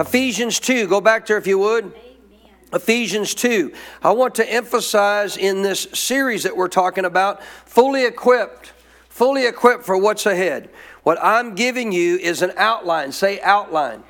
Ephesians 2, go back there if you would. Ephesians 2. I want to emphasize in this series that we're talking about fully equipped, fully equipped for what's ahead. What I'm giving you is an outline. Say outline.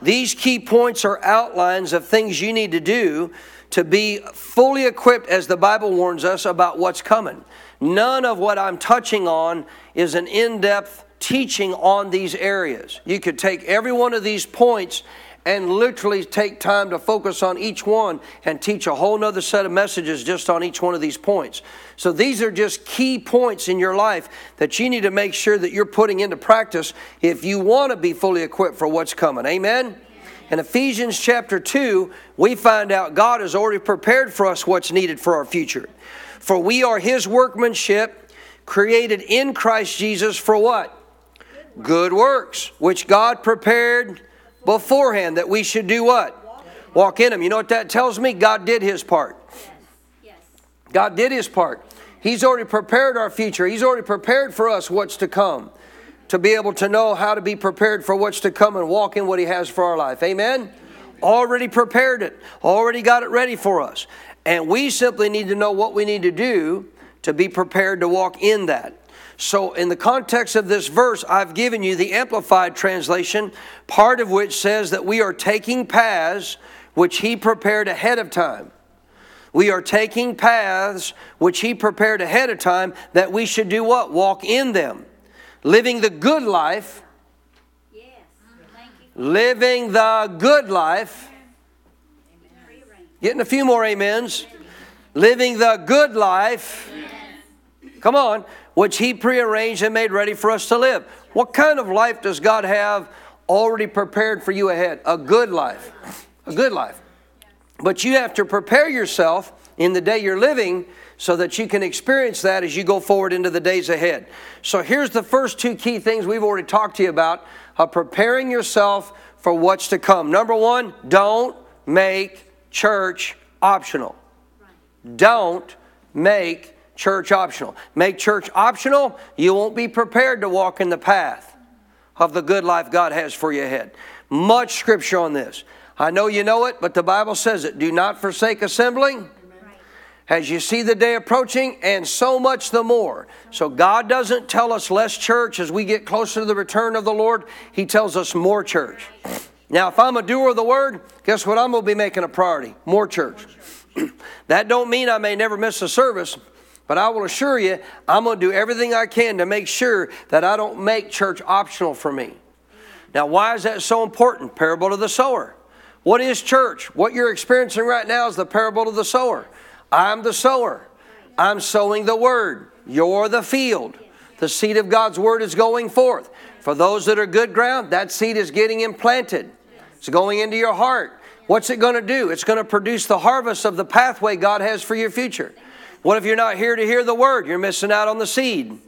These key points are outlines of things you need to do to be fully equipped as the Bible warns us about what's coming. None of what I'm touching on is an in depth teaching on these areas. You could take every one of these points and literally take time to focus on each one and teach a whole nother set of messages just on each one of these points. So these are just key points in your life that you need to make sure that you're putting into practice if you want to be fully equipped for what's coming. Amen? In Ephesians chapter 2, we find out God has already prepared for us what's needed for our future. For we are His workmanship, created in Christ Jesus for what? Good works, which God prepared beforehand that we should do what? Walk in Him. You know what that tells me? God did his part. God did his part. He's already prepared our future. He's already prepared for us what's to come. To be able to know how to be prepared for what's to come and walk in what he has for our life. Amen? Already prepared it. Already got it ready for us. And we simply need to know what we need to do to be prepared to walk in that. So, in the context of this verse, I've given you the Amplified translation, part of which says that we are taking paths which He prepared ahead of time. We are taking paths which He prepared ahead of time that we should do what? Walk in them. Living the good life. Yes. Living the good life. Getting a few more amens. Living the good life. Come on which He prearranged and made ready for us to live. What kind of life does God have already prepared for you ahead? A good life. A good life. But you have to prepare yourself in the day you're living so that you can experience that as you go forward into the days ahead. So here's the first two key things we've already talked to you about of preparing yourself for what's to come. Number one, don't make church optional. Don't make church optional. Make church optional, you won't be prepared to walk in the path of the good life God has for you ahead. Much scripture on this. I know you know it, but the Bible says it. Do not forsake assembling as you see the day approaching, and so much the more. So God doesn't tell us less church as we get closer to the return of the Lord, He tells us more church. Now, if I'm a doer of the word, guess what I'm going to be making a priority? More church. that don't mean I may never miss a service, but I will assure you, I'm going to do everything I can to make sure that I don't make church optional for me. Now, why is that so important? Parable of the sower. What is church? What you're experiencing right now is the parable of the sower. I'm the sower. I'm sowing the word. You're the field. The seed of God's word is going forth. For those that are good ground, that seed is getting implanted. It's going into your heart. What's it going to do? It's going to produce the harvest of the pathway God has for your future. What if you're not here to hear the word? You're missing out on the seed.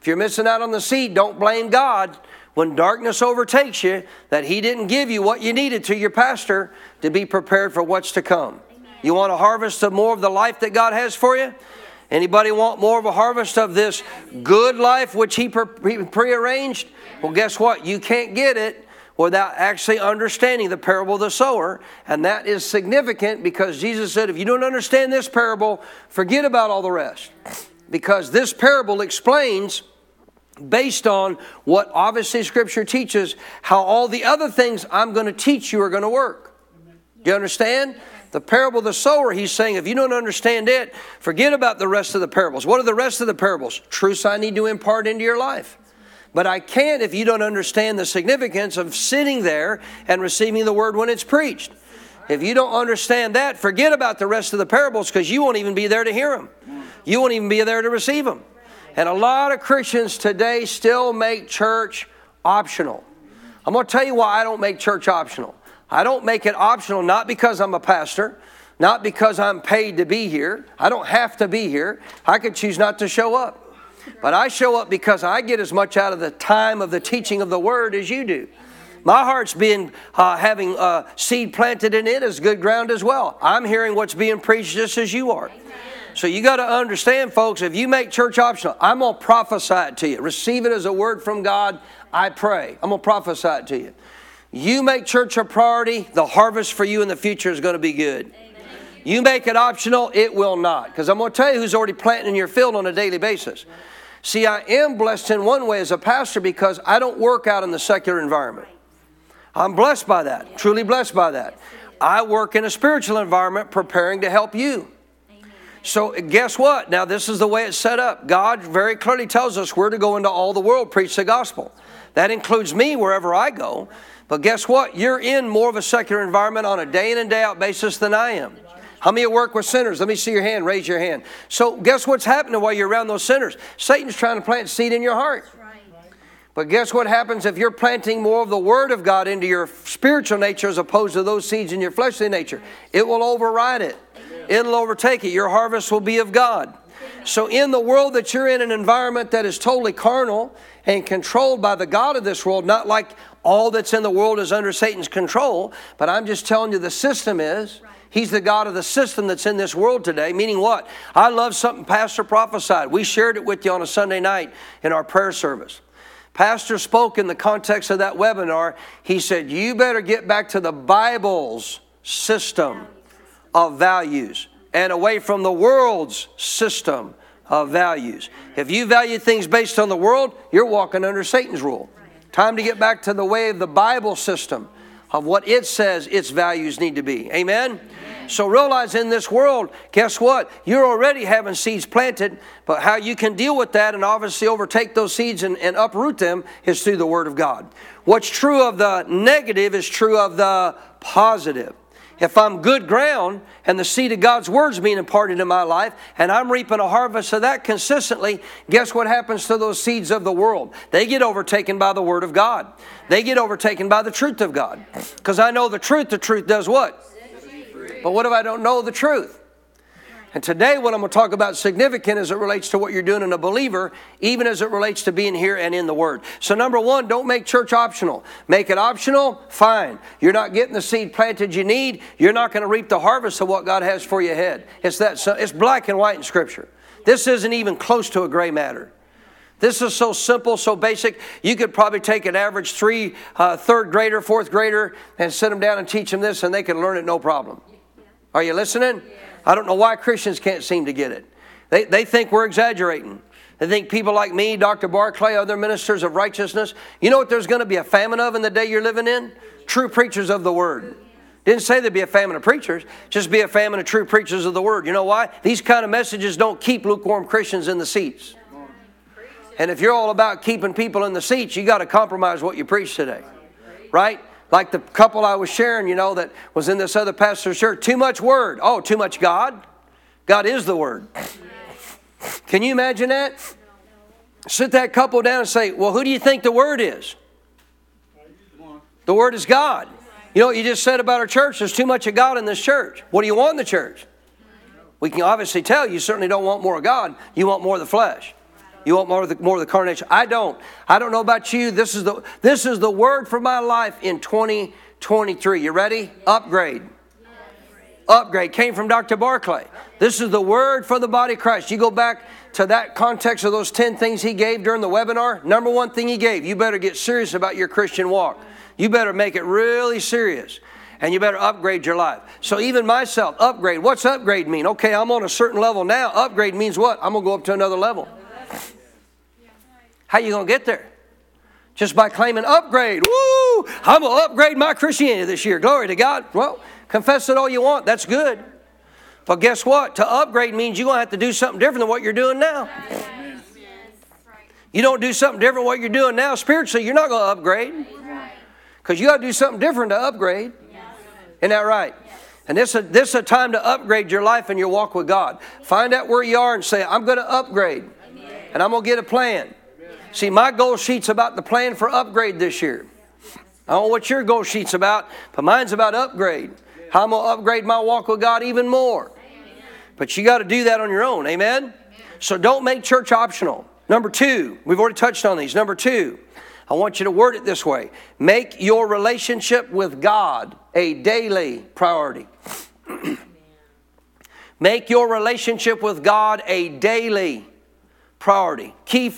If you're missing out on the seed, don't blame God when darkness overtakes you that He didn't give you what you needed to your pastor to be prepared for what's to come. You want a harvest of more of the life that God has for you? Anybody want more of a harvest of this good life which He prearranged? Well, guess what? You can't get it without actually understanding the parable of the sower. And that is significant because Jesus said, if you don't understand this parable, forget about all the rest. Because this parable explains, based on what obviously Scripture teaches, how all the other things I'm going to teach you are going to work. Do you understand? The parable of the sower, he's saying, if you don't understand it, forget about the rest of the parables. What are the rest of the parables? Truths I need to impart into your life. But I can't if you don't understand the significance of sitting there and receiving the word when it's preached. If you don't understand that, forget about the rest of the parables because you won't even be there to hear them. You won't even be there to receive them. And a lot of Christians today still make church optional. I'm going to tell you why I don't make church optional. I don't make it optional not because I'm a pastor, not because I'm paid to be here. I don't have to be here. I could choose not to show up. But I show up because I get as much out of the time of the teaching of the word as you do. My heart's being uh, having uh, seed planted in it as good ground as well. I'm hearing what's being preached just as you are. So you got to understand, folks, if you make church optional, I'm going to prophesy it to you. Receive it as a word from God. I pray. I'm going to prophesy it to you. You make church a priority, the harvest for you in the future is going to be good. You make it optional, it will not. Because I'm going to tell you who's already planting in your field on a daily basis. See, I am blessed in one way as a pastor because I don't work out in the secular environment. I'm blessed by that, truly blessed by that. I work in a spiritual environment preparing to help you. So, guess what? Now, this is the way it's set up. God very clearly tells us we're to go into all the world, preach the gospel. That includes me wherever I go. But guess what? You're in more of a secular environment on a day in and day out basis than I am. How many work with sinners? Let me see your hand. Raise your hand. So, guess what's happening while you're around those sinners? Satan's trying to plant seed in your heart. But guess what happens if you're planting more of the Word of God into your spiritual nature as opposed to those seeds in your fleshly nature? It will override it, it'll overtake it. Your harvest will be of God. So, in the world that you're in, an environment that is totally carnal and controlled by the God of this world, not like all that's in the world is under Satan's control, but I'm just telling you the system is. He's the God of the system that's in this world today. Meaning what? I love something Pastor prophesied. We shared it with you on a Sunday night in our prayer service. Pastor spoke in the context of that webinar. He said, You better get back to the Bible's system of values and away from the world's system of values. If you value things based on the world, you're walking under Satan's rule. Time to get back to the way of the Bible system of what it says its values need to be. Amen? So realize in this world, guess what? You're already having seeds planted, but how you can deal with that and obviously overtake those seeds and, and uproot them is through the Word of God. What's true of the negative is true of the positive. If I'm good ground and the seed of God's word's being imparted in my life and I'm reaping a harvest of that consistently, guess what happens to those seeds of the world? They get overtaken by the word of God. They get overtaken by the truth of God. Because I know the truth, the truth does what? But what if I don't know the truth? And today, what I'm going to talk about significant as it relates to what you're doing in a believer, even as it relates to being here and in the Word. So, number one, don't make church optional. Make it optional, fine. You're not getting the seed planted you need. You're not going to reap the harvest of what God has for you ahead. It's that. So It's black and white in Scripture. This isn't even close to a gray matter. This is so simple, so basic. You could probably take an average three, uh, third grader, fourth grader, and sit them down and teach them this, and they can learn it no problem. Are you listening? I don't know why Christians can't seem to get it. They, they think we're exaggerating. They think people like me, Dr. Barclay, other ministers of righteousness, you know what there's going to be a famine of in the day you're living in? True preachers of the word. Didn't say there'd be a famine of preachers, just be a famine of true preachers of the word. You know why? These kind of messages don't keep lukewarm Christians in the seats. And if you're all about keeping people in the seats, you got to compromise what you preach today. Right? Like the couple I was sharing, you know, that was in this other pastor's church. Too much word. Oh, too much God. God is the word. Can you imagine that? Sit that couple down and say, Well, who do you think the word is? The word is God. You know what you just said about our church? There's too much of God in this church. What do you want in the church? We can obviously tell you certainly don't want more of God. You want more of the flesh. You want more of the, more of the carnation? I don't. I don't know about you. This is the this is the word for my life in 2023. You ready? Upgrade. Upgrade came from Dr. Barclay. This is the word for the body of Christ. You go back to that context of those 10 things he gave during the webinar. Number one thing he gave, you better get serious about your Christian walk. You better make it really serious and you better upgrade your life. So even myself, upgrade. What's upgrade mean? Okay, I'm on a certain level now. Upgrade means what? I'm to go up to another level. How you going to get there? Just by claiming upgrade. Woo! I'm going to upgrade my Christianity this year. Glory to God. Well, confess it all you want. That's good. But guess what? To upgrade means you're going to have to do something different than what you're doing now. You don't do something different what you're doing now spiritually, you're not going to upgrade. Because you got to do something different to upgrade. Isn't that right? And this, is, this is a time to upgrade your life and your walk with God. Find out where you are and say, I'm going to upgrade. and I'm going to get a plan. See, my goal sheet's about the plan for upgrade this year. I don't know what your goal sheet's about, but mine's about upgrade. How I'm going to upgrade my walk with God even more. But you got to do that on your own. Amen? So don't make church optional. Number two, we've already touched on these. Number two, I want you to word it this way make your relationship with God a daily priority. make your relationship with God a daily priority. Key,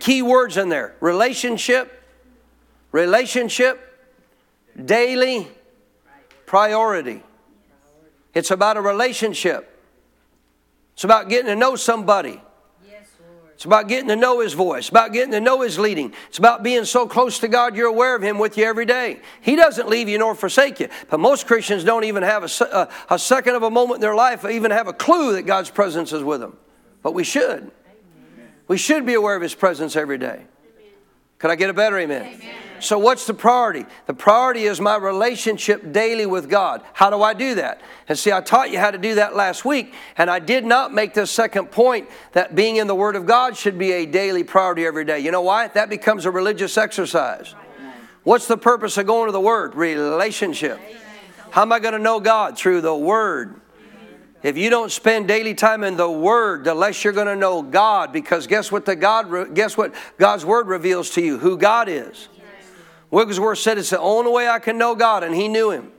key words in there relationship, relationship, daily priority. It's about a relationship, it's about getting to know somebody. It's about getting to know His voice, about getting to know His leading. It's about being so close to God you're aware of Him with you every day. He doesn't leave you nor forsake you. But most Christians don't even have a, a, a second of a moment in their life, even have a clue that God's presence is with them. But we should. We should be aware of His presence every day. Could I get a better amen? amen? So, what's the priority? The priority is my relationship daily with God. How do I do that? And see, I taught you how to do that last week, and I did not make the second point that being in the Word of God should be a daily priority every day. You know why? That becomes a religious exercise. What's the purpose of going to the Word? Relationship. How am I going to know God? Through the Word. If you don't spend daily time in the Word, the less you're going to know God. Because guess what the God guess what God's Word reveals to you? Who God is. Wigglesworth said it's the only way I can know God, and he knew him.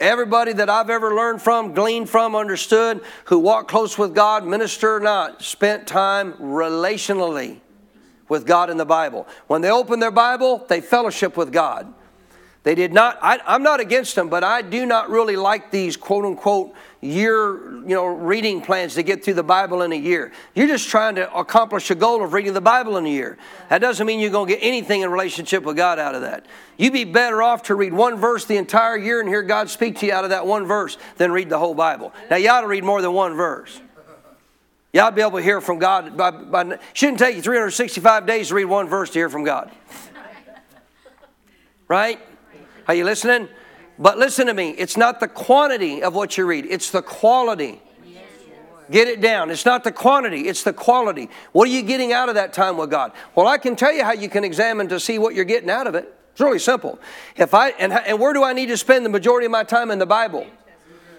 Everybody that I've ever learned from, gleaned from, understood, who walked close with God, minister or not, spent time relationally with God in the Bible. When they opened their Bible, they fellowship with God. They did not, I, am not against them, but I do not really like these quote unquote year, you know, reading plans to get through the Bible in a year. You're just trying to accomplish a goal of reading the Bible in a year. That doesn't mean you're going to get anything in relationship with God out of that. You'd be better off to read one verse the entire year and hear God speak to you out of that one verse than read the whole Bible. Now, you ought to read more than one verse. You ought to be able to hear from God. By, by, shouldn't take you 365 days to read one verse to hear from God. Right? Are you listening? But listen to me, it's not the quantity of what you read, it's the quality. Get it down. It's not the quantity, it's the quality. What are you getting out of that time with God? Well, I can tell you how you can examine to see what you're getting out of it. It's really simple. If I and, and where do I need to spend the majority of my time in the Bible?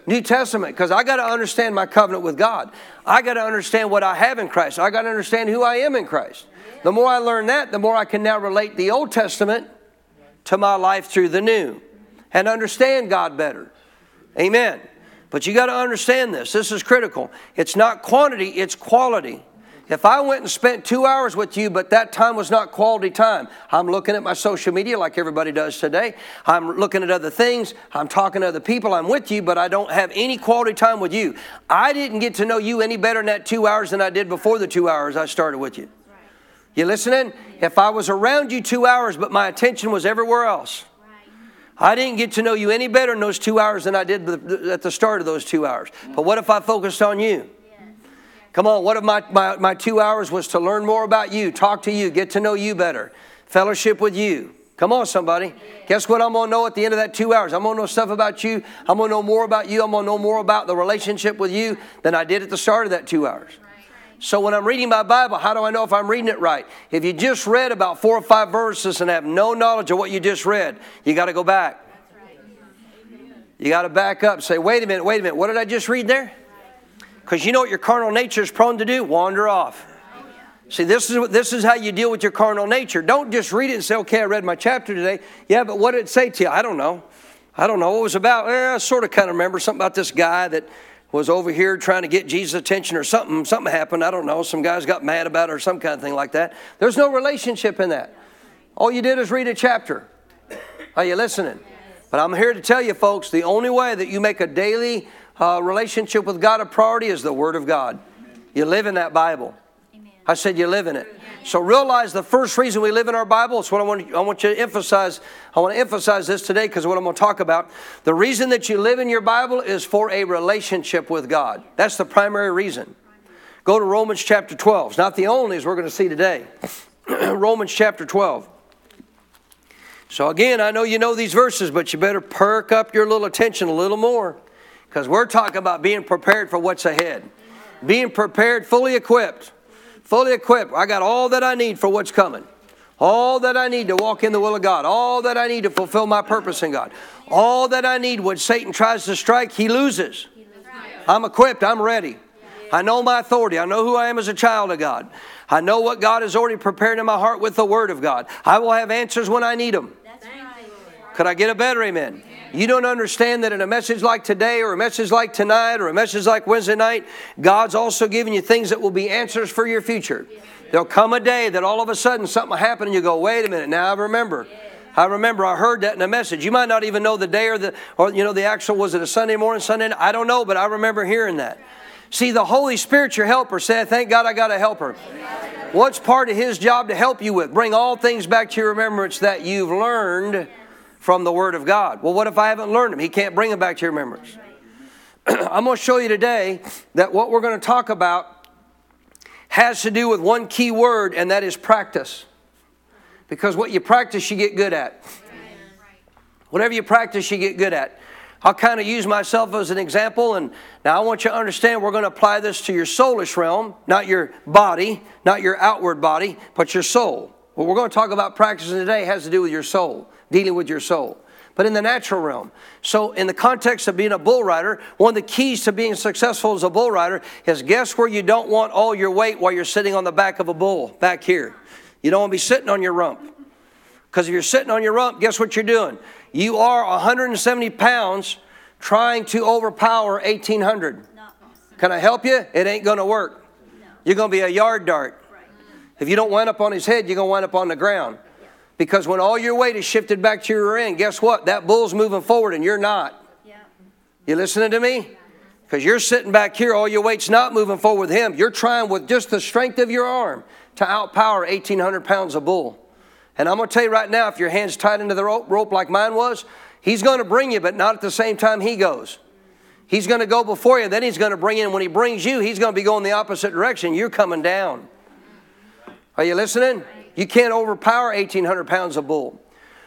New Testament, because I got to understand my covenant with God. I got to understand what I have in Christ. I got to understand who I am in Christ. The more I learn that, the more I can now relate the Old Testament to my life through the new and understand God better. Amen. But you got to understand this. This is critical. It's not quantity, it's quality. If I went and spent two hours with you, but that time was not quality time, I'm looking at my social media like everybody does today. I'm looking at other things. I'm talking to other people. I'm with you, but I don't have any quality time with you. I didn't get to know you any better in that two hours than I did before the two hours I started with you. You listening? If I was around you two hours, but my attention was everywhere else, I didn't get to know you any better in those two hours than I did at the start of those two hours. But what if I focused on you? Come on, what if my, my, my two hours was to learn more about you, talk to you, get to know you better, fellowship with you? Come on, somebody. Guess what I'm going to know at the end of that two hours? I'm going to know stuff about you. I'm going to know more about you. I'm going to know more about the relationship with you than I did at the start of that two hours. So when I'm reading my Bible, how do I know if I'm reading it right? If you just read about four or five verses and have no knowledge of what you just read, you got to go back. You got to back up. Say, wait a minute, wait a minute. What did I just read there? Because you know what your carnal nature is prone to do? Wander off. See, this is, this is how you deal with your carnal nature. Don't just read it and say, okay, I read my chapter today. Yeah, but what did it say to you? I don't know. I don't know what it was about. Eh, I sort of kind of remember something about this guy that was over here trying to get Jesus' attention or something, something happened. I don't know. Some guys got mad about it or some kind of thing like that. There's no relationship in that. All you did is read a chapter. Are you listening? But I'm here to tell you, folks, the only way that you make a daily uh, relationship with God a priority is the Word of God. You live in that Bible. I said you live in it. So realize the first reason we live in our Bible is what I want, I want you to emphasize. I want to emphasize this today because what I'm going to talk about. The reason that you live in your Bible is for a relationship with God. That's the primary reason. Go to Romans chapter 12. It's not the only, as we're going to see today. Romans chapter 12. So again, I know you know these verses, but you better perk up your little attention a little more because we're talking about being prepared for what's ahead. Being prepared, fully equipped Fully equipped. I got all that I need for what's coming. All that I need to walk in the will of God. All that I need to fulfill my purpose in God. All that I need when Satan tries to strike, he loses. I'm equipped. I'm ready. I know my authority. I know who I am as a child of God. I know what God has already prepared in my heart with the Word of God. I will have answers when I need them. Could I get a better amen? You don't understand that in a message like today, or a message like tonight, or a message like Wednesday night, God's also giving you things that will be answers for your future. There'll come a day that all of a sudden something will happen and you go, wait a minute, now I remember. I remember I heard that in a message. You might not even know the day or the or you know the actual was it a Sunday morning, Sunday? Night? I don't know, but I remember hearing that. See, the Holy Spirit, your helper, said, Thank God I got a helper. What's part of His job to help you with? Bring all things back to your remembrance that you've learned from the Word of God. Well, what if I haven't learned them? He can't bring them back to your remembrance. I'm going to show you today that what we're going to talk about has to do with one key word, and that is practice. Because what you practice, you get good at. Whatever you practice, you get good at. I'll kind of use myself as an example, and now I want you to understand we're going to apply this to your soulish realm, not your body, not your outward body, but your soul. What we're going to talk about practicing today has to do with your soul dealing with your soul but in the natural realm. So, in the context of being a bull rider, one of the keys to being successful as a bull rider is guess where you don't want all your weight while you're sitting on the back of a bull? Back here. You don't want to be sitting on your rump. Because if you're sitting on your rump, guess what you're doing? You are 170 pounds trying to overpower 1800. Can I help you? It ain't going to work. You're going to be a yard dart. If you don't wind up on his head, you're going to wind up on the ground. Because when all your weight is shifted back to your end, guess what? That bull's moving forward and you're not. Yeah. You listening to me? Because you're sitting back here, all your weight's not moving forward with him. You're trying with just the strength of your arm to outpower 1,800 pounds of bull. And I'm going to tell you right now, if your hand's tied into the rope, rope like mine was, he's going to bring you, but not at the same time he goes. He's going to go before you, then he's going to bring you. And when he brings you, he's going to be going the opposite direction. You're coming down. Are you listening? You can't overpower 1,800 pounds of bull.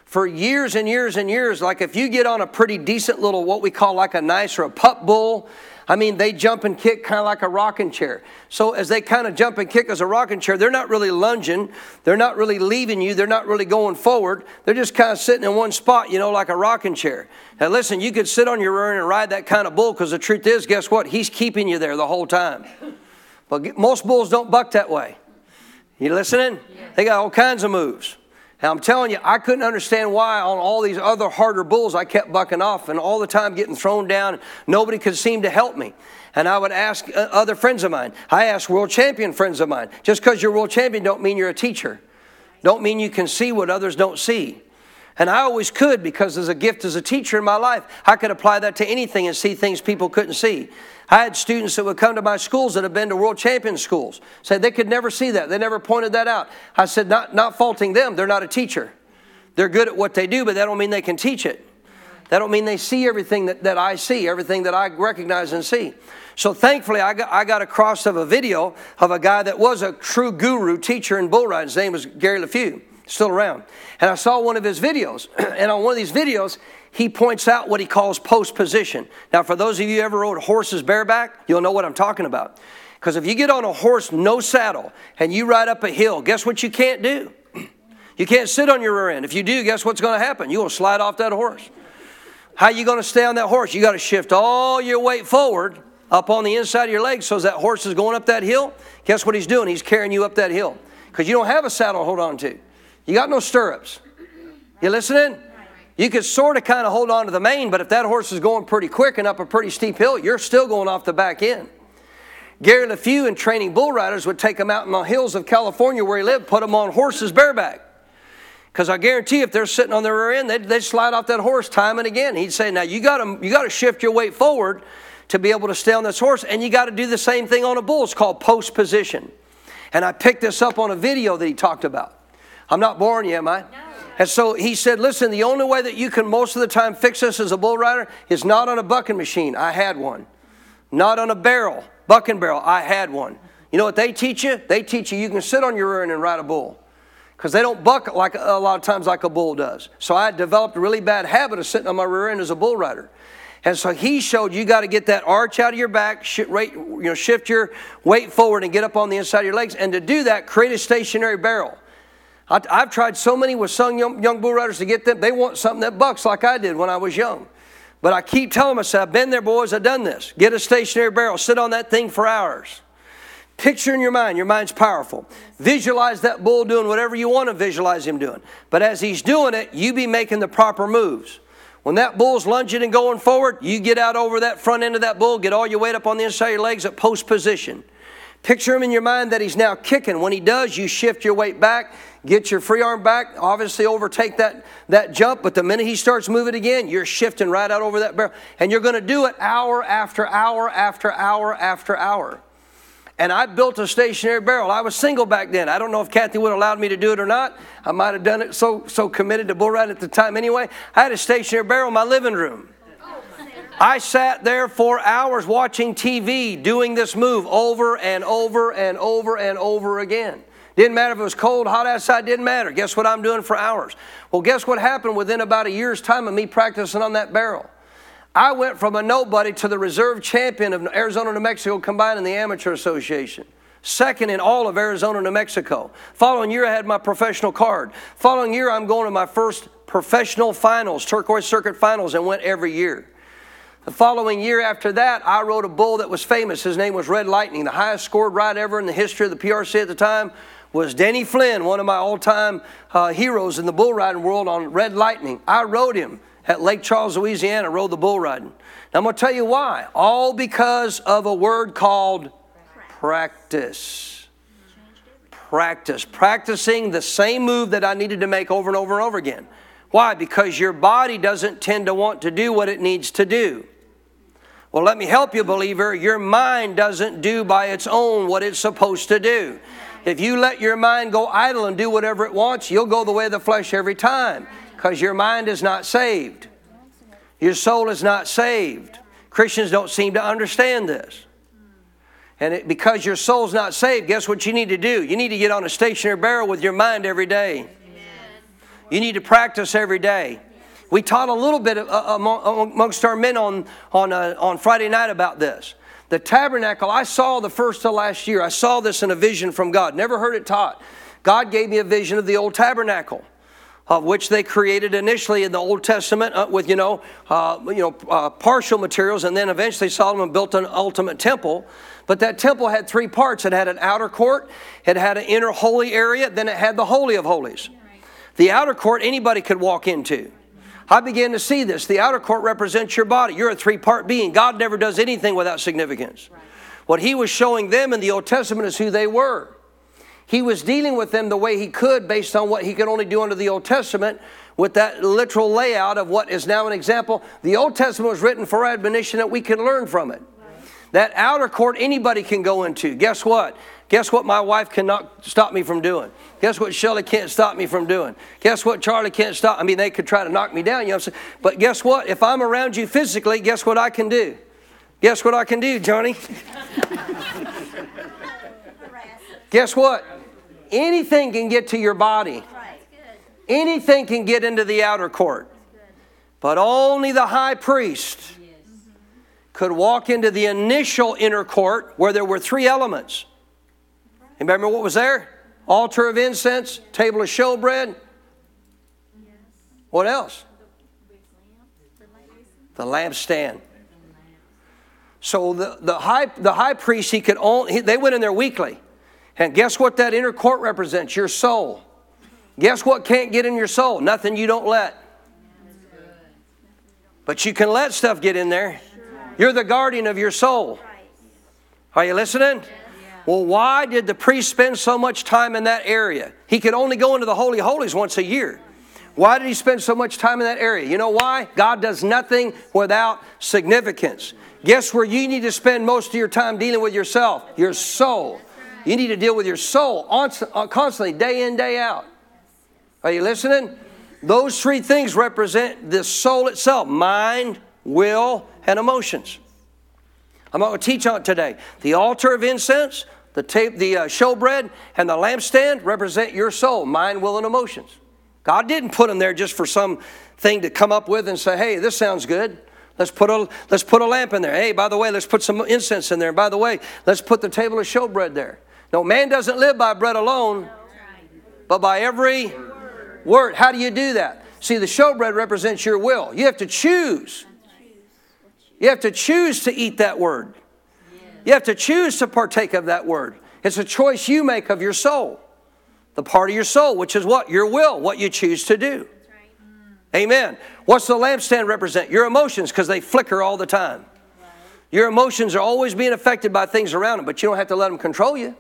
For years and years and years, like if you get on a pretty decent little, what we call like a nice or a pup bull, I mean, they jump and kick kind of like a rocking chair. So as they kind of jump and kick as a rocking chair, they're not really lunging. They're not really leaving you. They're not really going forward. They're just kind of sitting in one spot, you know, like a rocking chair. Now listen, you could sit on your rear and ride that kind of bull because the truth is, guess what? He's keeping you there the whole time. But most bulls don't buck that way. You listening? They got all kinds of moves. And I'm telling you, I couldn't understand why on all these other harder bulls I kept bucking off and all the time getting thrown down. Nobody could seem to help me. And I would ask uh, other friends of mine. I asked world champion friends of mine. Just because you're world champion don't mean you're a teacher. Don't mean you can see what others don't see. And I always could because as a gift as a teacher in my life. I could apply that to anything and see things people couldn't see. I had students that would come to my schools that have been to world champion schools, said they could never see that. They never pointed that out. I said, not, not faulting them, they're not a teacher. They're good at what they do, but that don't mean they can teach it. That don't mean they see everything that, that I see, everything that I recognize and see. So thankfully, I got, I got across of a video of a guy that was a true guru teacher in bull riding. His name was Gary Leffew, still around. And I saw one of his videos. and on one of these videos, he points out what he calls post position. Now, for those of you who ever rode horses bareback, you'll know what I'm talking about. Because if you get on a horse, no saddle, and you ride up a hill, guess what you can't do? You can't sit on your rear end. If you do, guess what's going to happen? You're going to slide off that horse. How are you going to stay on that horse? You got to shift all your weight forward up on the inside of your legs so that horse is going up that hill. Guess what he's doing? He's carrying you up that hill because you don't have a saddle to hold on to. You got no stirrups. You listening? You could sort of kind of hold on to the mane, but if that horse is going pretty quick and up a pretty steep hill, you're still going off the back end. Gary Leffew in training bull riders would take them out in the hills of California where he lived, put them on horses bareback. Because I guarantee if they're sitting on their rear end, they'd, they'd, slide off that horse time and again. He'd say, Now you got you got to shift your weight forward to be able to stay on this horse, and you got to do the same thing on a bull. It's called post position. And I picked this up on a video that he talked about. I'm not born you, am I? No. And so he said, Listen, the only way that you can most of the time fix this as a bull rider is not on a bucking machine. I had one. Not on a barrel, bucking barrel. I had one. You know what they teach you? They teach you you can sit on your rear end and ride a bull. Because they don't buck like a lot of times like a bull does. So I developed a really bad habit of sitting on my rear end as a bull rider. And so he showed you got to get that arch out of your back, sh- right, you know, shift your weight forward and get up on the inside of your legs. And to do that, create a stationary barrel. I, have tried so many with some young, young bull riders to get them. They want something that bucks like I did when I was young. But I keep telling myself, I've been there, boys, I've done this. Get a stationary barrel, sit on that thing for hours. Picture in your mind, your mind's powerful. Visualize that bull doing whatever you want to visualize him doing. But as he's doing it, you be making the proper moves. When that bull's lunging and going forward, you get out over that front end of that bull, get all your weight up on the inside of your legs at post position. Picture him in your mind that he's now kicking. When he does, you shift your weight back, get your free arm back, obviously overtake that, that jump, but the minute he starts moving again, you're shifting right out over that barrel. And you're going to do it hour after hour after hour after hour and I built a stationary barrel. I was single back then. I don't know if Kathy would have allowed me to do it or not. I might have done it so so committed to bull riding at the time anyway. I had a stationary barrel in my living room. I sat there for hours watching TV doing this move over and over and over and over again. Didn't matter if it was cold, hot outside, didn't matter. Guess what I'm doing for hours? Well, guess what happened within about a year's time of me practicing on that barrel? I went from a nobody to the reserve champion of Arizona, New Mexico combined in the Amateur Association. Second in all of Arizona, New Mexico. Following year, I had my professional card. Following year, I'm going to my first professional finals, turquoise circuit finals, and went every year. The following year after that, I rode a bull that was famous. His name was Red Lightning. The highest scored ride ever in the history of the PRC at the time was Denny Flynn, one of my all time uh, heroes in the bull riding world on Red Lightning. I rode him at Lake Charles, Louisiana, rode the bull riding. Now I'm going to tell you why. All because of a word called practice. Practice. Practicing the same move that I needed to make over and over and over again. Why? Because your body doesn't tend to want to do what it needs to do. Well, let me help you, believer. Your mind doesn't do by its own what it's supposed to do. If you let your mind go idle and do whatever it wants, you'll go the way of the flesh every time because your mind is not saved. Your soul is not saved. Christians don't seem to understand this. And it, because your soul's not saved, guess what you need to do? You need to get on a stationary barrel with your mind every day. You need to practice every day. We taught a little bit uh, amongst our men on, on, uh, on Friday night about this. The tabernacle, I saw the first of last year. I saw this in a vision from God. Never heard it taught. God gave me a vision of the old tabernacle of which they created initially in the Old Testament uh, with you know uh, you know uh, partial materials, and then eventually Solomon built an ultimate temple. But that temple had three parts. It had an outer court, it had an inner holy area, then it had the holy of holies. The outer court anybody could walk into. I began to see this. The outer court represents your body. You're a three-part being. God never does anything without significance. What He was showing them in the Old Testament is who they were. He was dealing with them the way he could based on what he could only do under the Old Testament with that literal layout of what is now an example. The Old Testament was written for admonition that we can learn from it. That outer court anybody can go into. Guess what? Guess what my wife cannot stop me from doing? Guess what Shelley can't stop me from doing? Guess what Charlie can't stop? I mean, they could try to knock me down, you know what I'm saying? But guess what? If I'm around you physically, guess what I can do? Guess what I can do, Johnny? guess what? Anything can get to your body. Anything can get into the outer court. But only the high priest could walk into the initial inner court where there were three elements. Remember what was there? Altar of incense, table of showbread. What else? The lampstand. So the, the, high, the high priest, he could only, they went in there weekly. And guess what that inner court represents? Your soul. Guess what can't get in your soul? Nothing you don't let. But you can let stuff get in there. You're the guardian of your soul. Are you listening? Well, why did the priest spend so much time in that area? He could only go into the Holy Holies once a year. Why did he spend so much time in that area? You know why? God does nothing without significance. Guess where you need to spend most of your time dealing with yourself? Your soul. You need to deal with your soul uh, constantly, day in, day out. Are you listening? Those three things represent the soul itself mind, will, and emotions. I'm going to teach on today. The altar of incense, the, tape, the uh, showbread, and the lampstand represent your soul, mind, will, and emotions. God didn't put them there just for some thing to come up with and say, hey, this sounds good. Let's put a let's put a lamp in there. Hey, by the way, let's put some incense in there. And by the way, let's put the table of showbread there. No, man doesn't live by bread alone, but by every word. How do you do that? See, the showbread represents your will. You have to choose. You have to choose to eat that word. You have to choose to partake of that word. It's a choice you make of your soul. The part of your soul, which is what? Your will, what you choose to do. Amen. What's the lampstand represent? Your emotions, because they flicker all the time. Your emotions are always being affected by things around them, but you don't have to let them control you.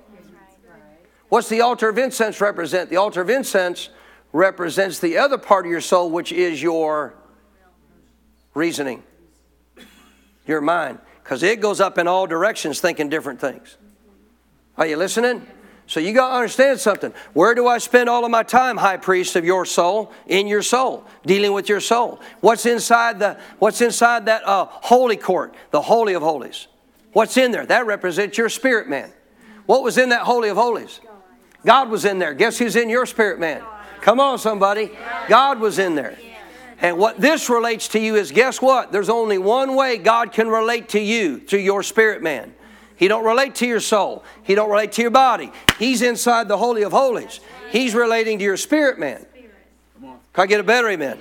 What's the altar of incense represent? The altar of incense represents the other part of your soul, which is your reasoning, your mind, because it goes up in all directions thinking different things. Are you listening? So you got to understand something. Where do I spend all of my time, high priest of your soul, in your soul, dealing with your soul? What's inside the What's inside that uh, holy court, the holy of holies? What's in there? That represents your spirit man. What was in that holy of holies? God was in there. Guess who's in your spirit man? Come on, somebody. God was in there. And what this relates to you is guess what? There's only one way God can relate to you through your spirit man. He don't relate to your soul. He don't relate to your body. He's inside the Holy of Holies. He's relating to your spirit man. Can I get a better amen?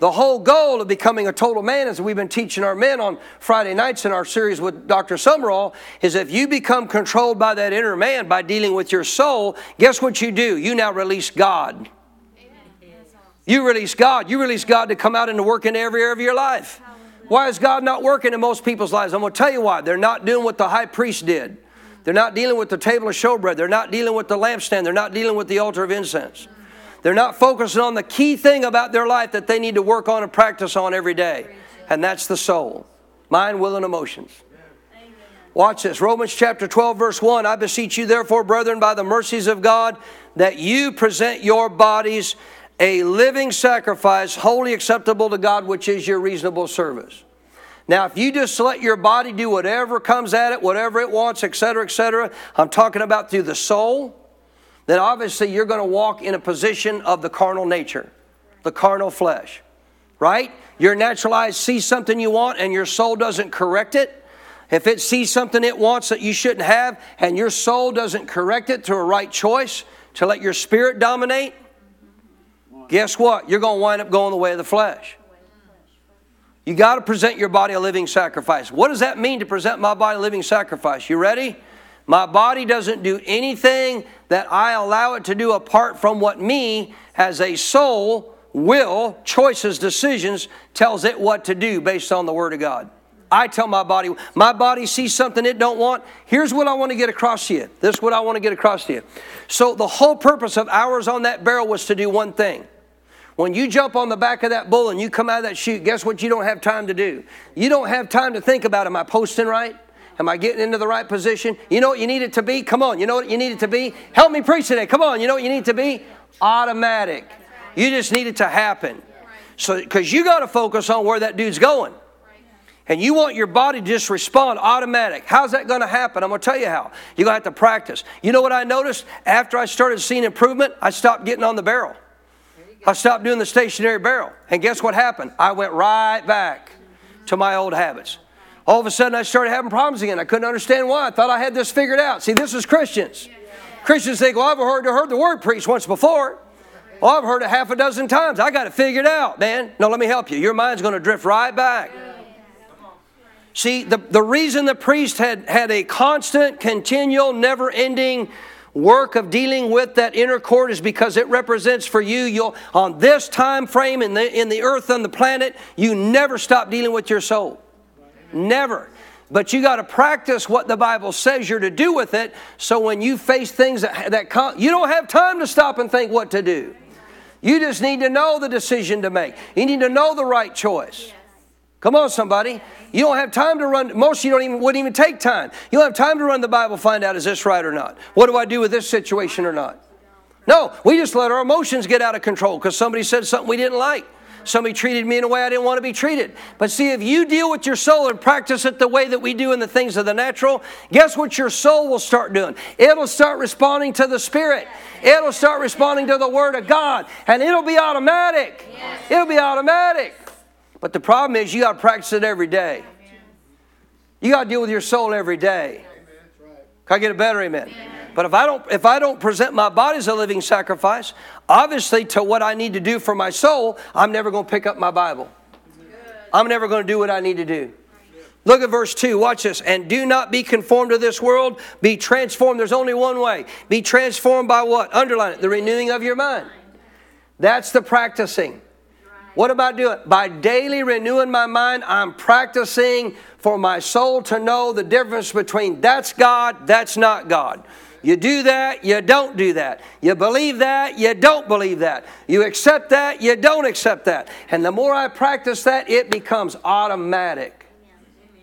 The whole goal of becoming a total man, as we've been teaching our men on Friday nights in our series with Dr. Summerall, is if you become controlled by that inner man by dealing with your soul, guess what you do? You now release God. You release God. You release God to come out and to work in every area of your life. Why is God not working in most people's lives? I'm going to tell you why. They're not doing what the high priest did. They're not dealing with the table of showbread. They're not dealing with the lampstand. They're not dealing with the altar of incense. They're not focusing on the key thing about their life that they need to work on and practice on every day, and that's the soul mind, will, and emotions. Watch this. Romans chapter 12, verse 1. I beseech you, therefore, brethren, by the mercies of God, that you present your bodies a living sacrifice, wholly acceptable to God, which is your reasonable service. Now, if you just let your body do whatever comes at it, whatever it wants, etc., etc., I'm talking about through the soul, then obviously you're going to walk in a position of the carnal nature, the carnal flesh, right? Your natural eyes see something you want and your soul doesn't correct it. If it sees something it wants that you shouldn't have and your soul doesn't correct it to a right choice to let your spirit dominate, guess what? You're going to wind up going the way of the flesh. You got to present your body a living sacrifice. What does that mean to present my body a living sacrifice? You ready? My body doesn't do anything that I allow it to do apart from what me, as a soul, will, choices, decisions, tells it what to do based on the Word of God. I tell my body, my body sees something it don't want. Here's what I want to get across to you. This is what I want to get across to you. So the whole purpose of hours on that barrel was to do one thing when you jump on the back of that bull and you come out of that chute, guess what you don't have time to do? You don't have time to think about, am I posting right? Am I getting into the right position? You know what you need it to be? Come on, you know what you need it to be? Help me preach today. Come on, you know what you need to be? Automatic. You just need it to happen. So, because you got to focus on where that dude's going. And you want your body to just respond automatic. How's that going to happen? I'm going to tell you how. You're going to have to practice. You know what I noticed? After I started seeing improvement, I stopped getting on the barrel. I stopped doing the stationary barrel. And guess what happened? I went right back to my old habits. All of a sudden, I started having problems again. I couldn't understand why. I thought I had this figured out. See, this is Christians. Christians think, well, I've heard, heard the word preached once before. Well, I've heard it half a dozen times. I got it figured out, man. No, let me help you. Your mind's going to drift right back. See, the, the reason the priest had, had a constant, continual, never ending work of dealing with that inner court is because it represents for you you'll on this time frame in the in the earth and the planet you never stop dealing with your soul. Never. But you got to practice what the bible says you're to do with it so when you face things that, that come, you don't have time to stop and think what to do. You just need to know the decision to make. You need to know the right choice come on somebody you don't have time to run. Most of you don't even wouldn't even take time. You don't have time to run the Bible, find out is this right or not. What do I do with this situation or not? No, we just let our emotions get out of control because somebody said something we didn't like. Somebody treated me in a way I didn't want to be treated. But see, if you deal with your soul and practice it the way that we do in the things of the natural, guess what your soul will start doing? It'll start responding to the Spirit. It'll start responding to the Word of God. And it'll be automatic. It'll be automatic. But the problem is you got to practice it every day. You got to deal with your soul every day. Can I get a better amen? But if I don't if I don't present my body as a living sacrifice, obviously to what I need to do for my soul, I'm never going to pick up my Bible. I'm never going to do what I need to do. Look at verse 2. Watch this. And do not be conformed to this world. Be transformed. There's only one way. Be transformed by what? Underline it. The renewing of your mind. That's the practicing. What about doing? By daily renewing my mind, I'm practicing for my soul to know the difference between that's God, that's not God. You do that, you don't do that. You believe that, you don't believe that. You accept that, you don't accept that. And the more I practice that, it becomes automatic.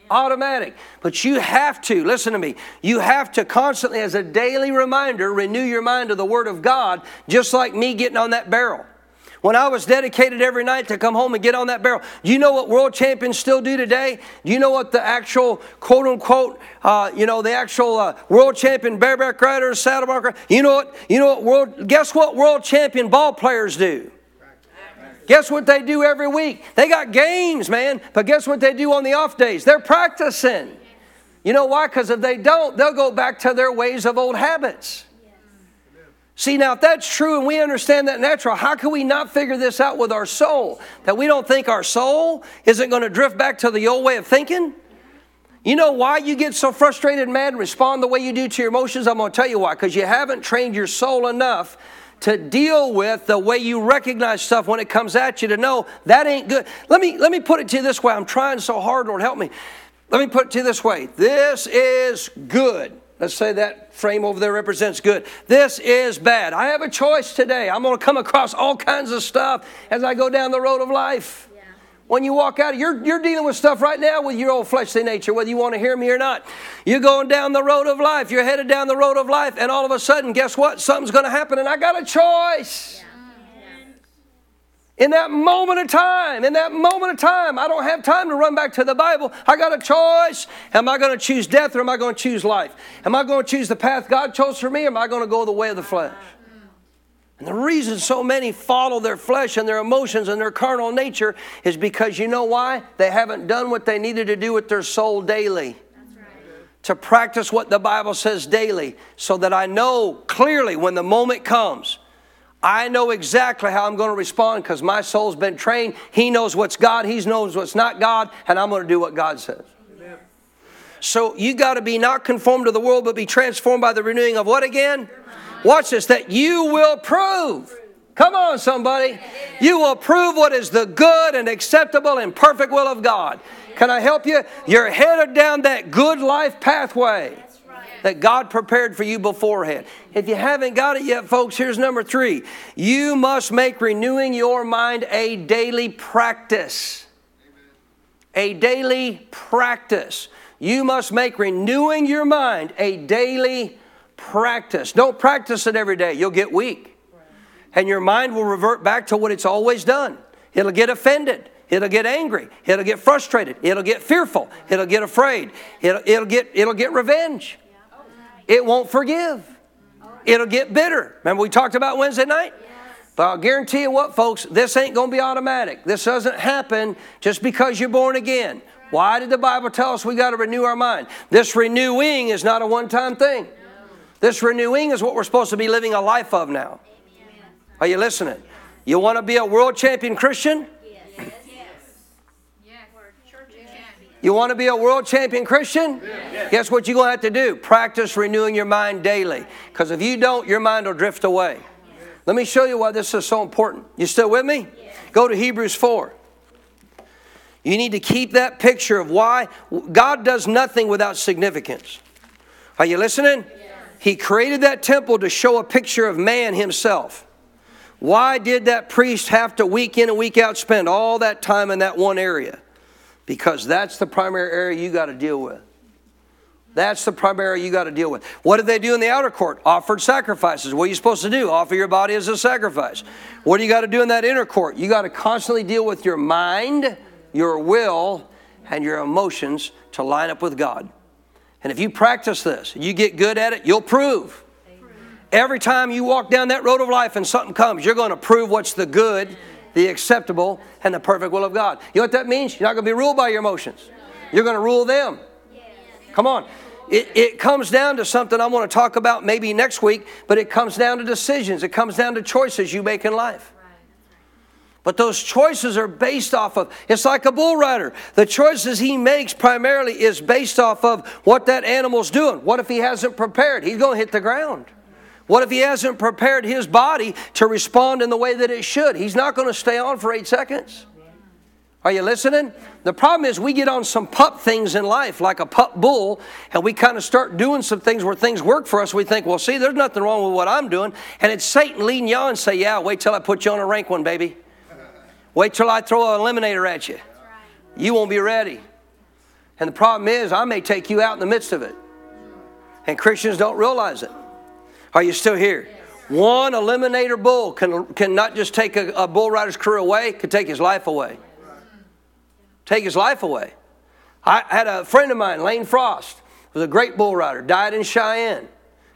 Automatic. But you have to, listen to me, you have to constantly, as a daily reminder, renew your mind to the Word of God, just like me getting on that barrel. When I was dedicated every night to come home and get on that barrel, do you know what world champions still do today? Do you know what the actual quote unquote, uh, you know, the actual uh, world champion bareback riders, saddleback You know what? You know what world? Guess what world champion ball players do? Guess what they do every week? They got games, man. But guess what they do on the off days? They're practicing. You know why? Because if they don't, they'll go back to their ways of old habits. See, now, if that's true and we understand that natural, how can we not figure this out with our soul? That we don't think our soul isn't going to drift back to the old way of thinking? You know why you get so frustrated and mad and respond the way you do to your emotions? I'm going to tell you why. Because you haven't trained your soul enough to deal with the way you recognize stuff when it comes at you to know that ain't good. Let me, let me put it to you this way. I'm trying so hard, Lord, help me. Let me put it to you this way. This is good. Let's say that frame over there represents good. This is bad. I have a choice today. I'm going to come across all kinds of stuff as I go down the road of life. Yeah. When you walk out, you're, you're dealing with stuff right now with your old fleshly nature, whether you want to hear me or not. You're going down the road of life. You're headed down the road of life, and all of a sudden, guess what? Something's going to happen, and I got a choice. Yeah in that moment of time, in that moment of time, I don't have time to run back to the Bible. I got a choice. Am I going to choose death or am I going to choose life? Am I going to choose the path God chose for me or am I going to go the way of the flesh? And the reason so many follow their flesh and their emotions and their carnal nature is because you know why? They haven't done what they needed to do with their soul daily. To practice what the Bible says daily, so that I know clearly when the moment comes I know exactly how I'm going to respond because my soul's been trained. He knows what's God, He knows what's not God, and I'm going to do what God says. Amen. So you got to be not conformed to the world, but be transformed by the renewing of what again? Watch this, that you will prove. Come on, somebody. You will prove what is the good and acceptable and perfect will of God. Can I help you? You're headed down that good life pathway that God prepared for you beforehand. If you haven't got it yet, folks, here's number three. You must make renewing your mind a daily practice. A daily practice. You must make renewing your mind a daily practice. Don't practice it every day, you'll get weak. And your mind will revert back to what it's always done. It'll get offended. It'll get angry. It'll get frustrated. It'll get fearful. It'll get afraid. It'll, it'll, get, it'll get revenge it won't forgive. It'll get bitter. Remember we talked about Wednesday night? But I'll guarantee you what, folks, this ain't going to be automatic. This doesn't happen just because you're born again. Why did the Bible tell us we got to renew our mind? This renewing is not a one time thing. This renewing is what we're supposed to be living a life of now. Are you listening? You want to be a world champion Christian? You want to be a world champion Christian? Yes. Guess what you're going to have to do? Practice renewing your mind daily. Because if you don't, your mind will drift away. Let me show you why this is so important. You still with me? Go to Hebrews 4. You need to keep that picture of why God does nothing without significance. Are you listening? He created that temple to show a picture of man himself. Why did that priest have to week in and week out spend all that time in that one area? Because that's the primary area you got to deal with. That's the primary you got to deal with. What did they do in the outer court? Offered sacrifices. What are you supposed to do? Offer your body as a sacrifice. What do you got to do in that inner court? You got to constantly deal with your mind, your will, and your emotions to line up with God. And if you practice this, you get good at it, you'll prove. Every time you walk down that road of life and something comes, you're going to prove what's the good, the acceptable, and the perfect will of God. You know what that means? You're not going to be ruled by your emotions. You're going to rule them. Come on. It, it comes down to something I want to talk about maybe next week, but it comes down to decisions. It comes down to choices you make in life. But those choices are based off of, it's like a bull rider. The choices he makes primarily is based off of what that animal's doing. What if he hasn't prepared? He's going to hit the ground. What if he hasn't prepared his body to respond in the way that it should? He's not going to stay on for eight seconds. Are you listening? The problem is we get on some pup things in life, like a pup bull, and we kind of start doing some things where things work for us. We think, well, see, there's nothing wrong with what I'm doing. And it's Satan leading you on and say, yeah, wait till I put you on a rank one, baby. Wait till I throw an eliminator at you. You won't be ready. And the problem is, I may take you out in the midst of it. And Christians don't realize it. Are you still here? One eliminator bull can, can not just take a, a bull rider's career away, can take his life away. Take his life away. I had a friend of mine, Lane Frost, was a great bull rider, died in Cheyenne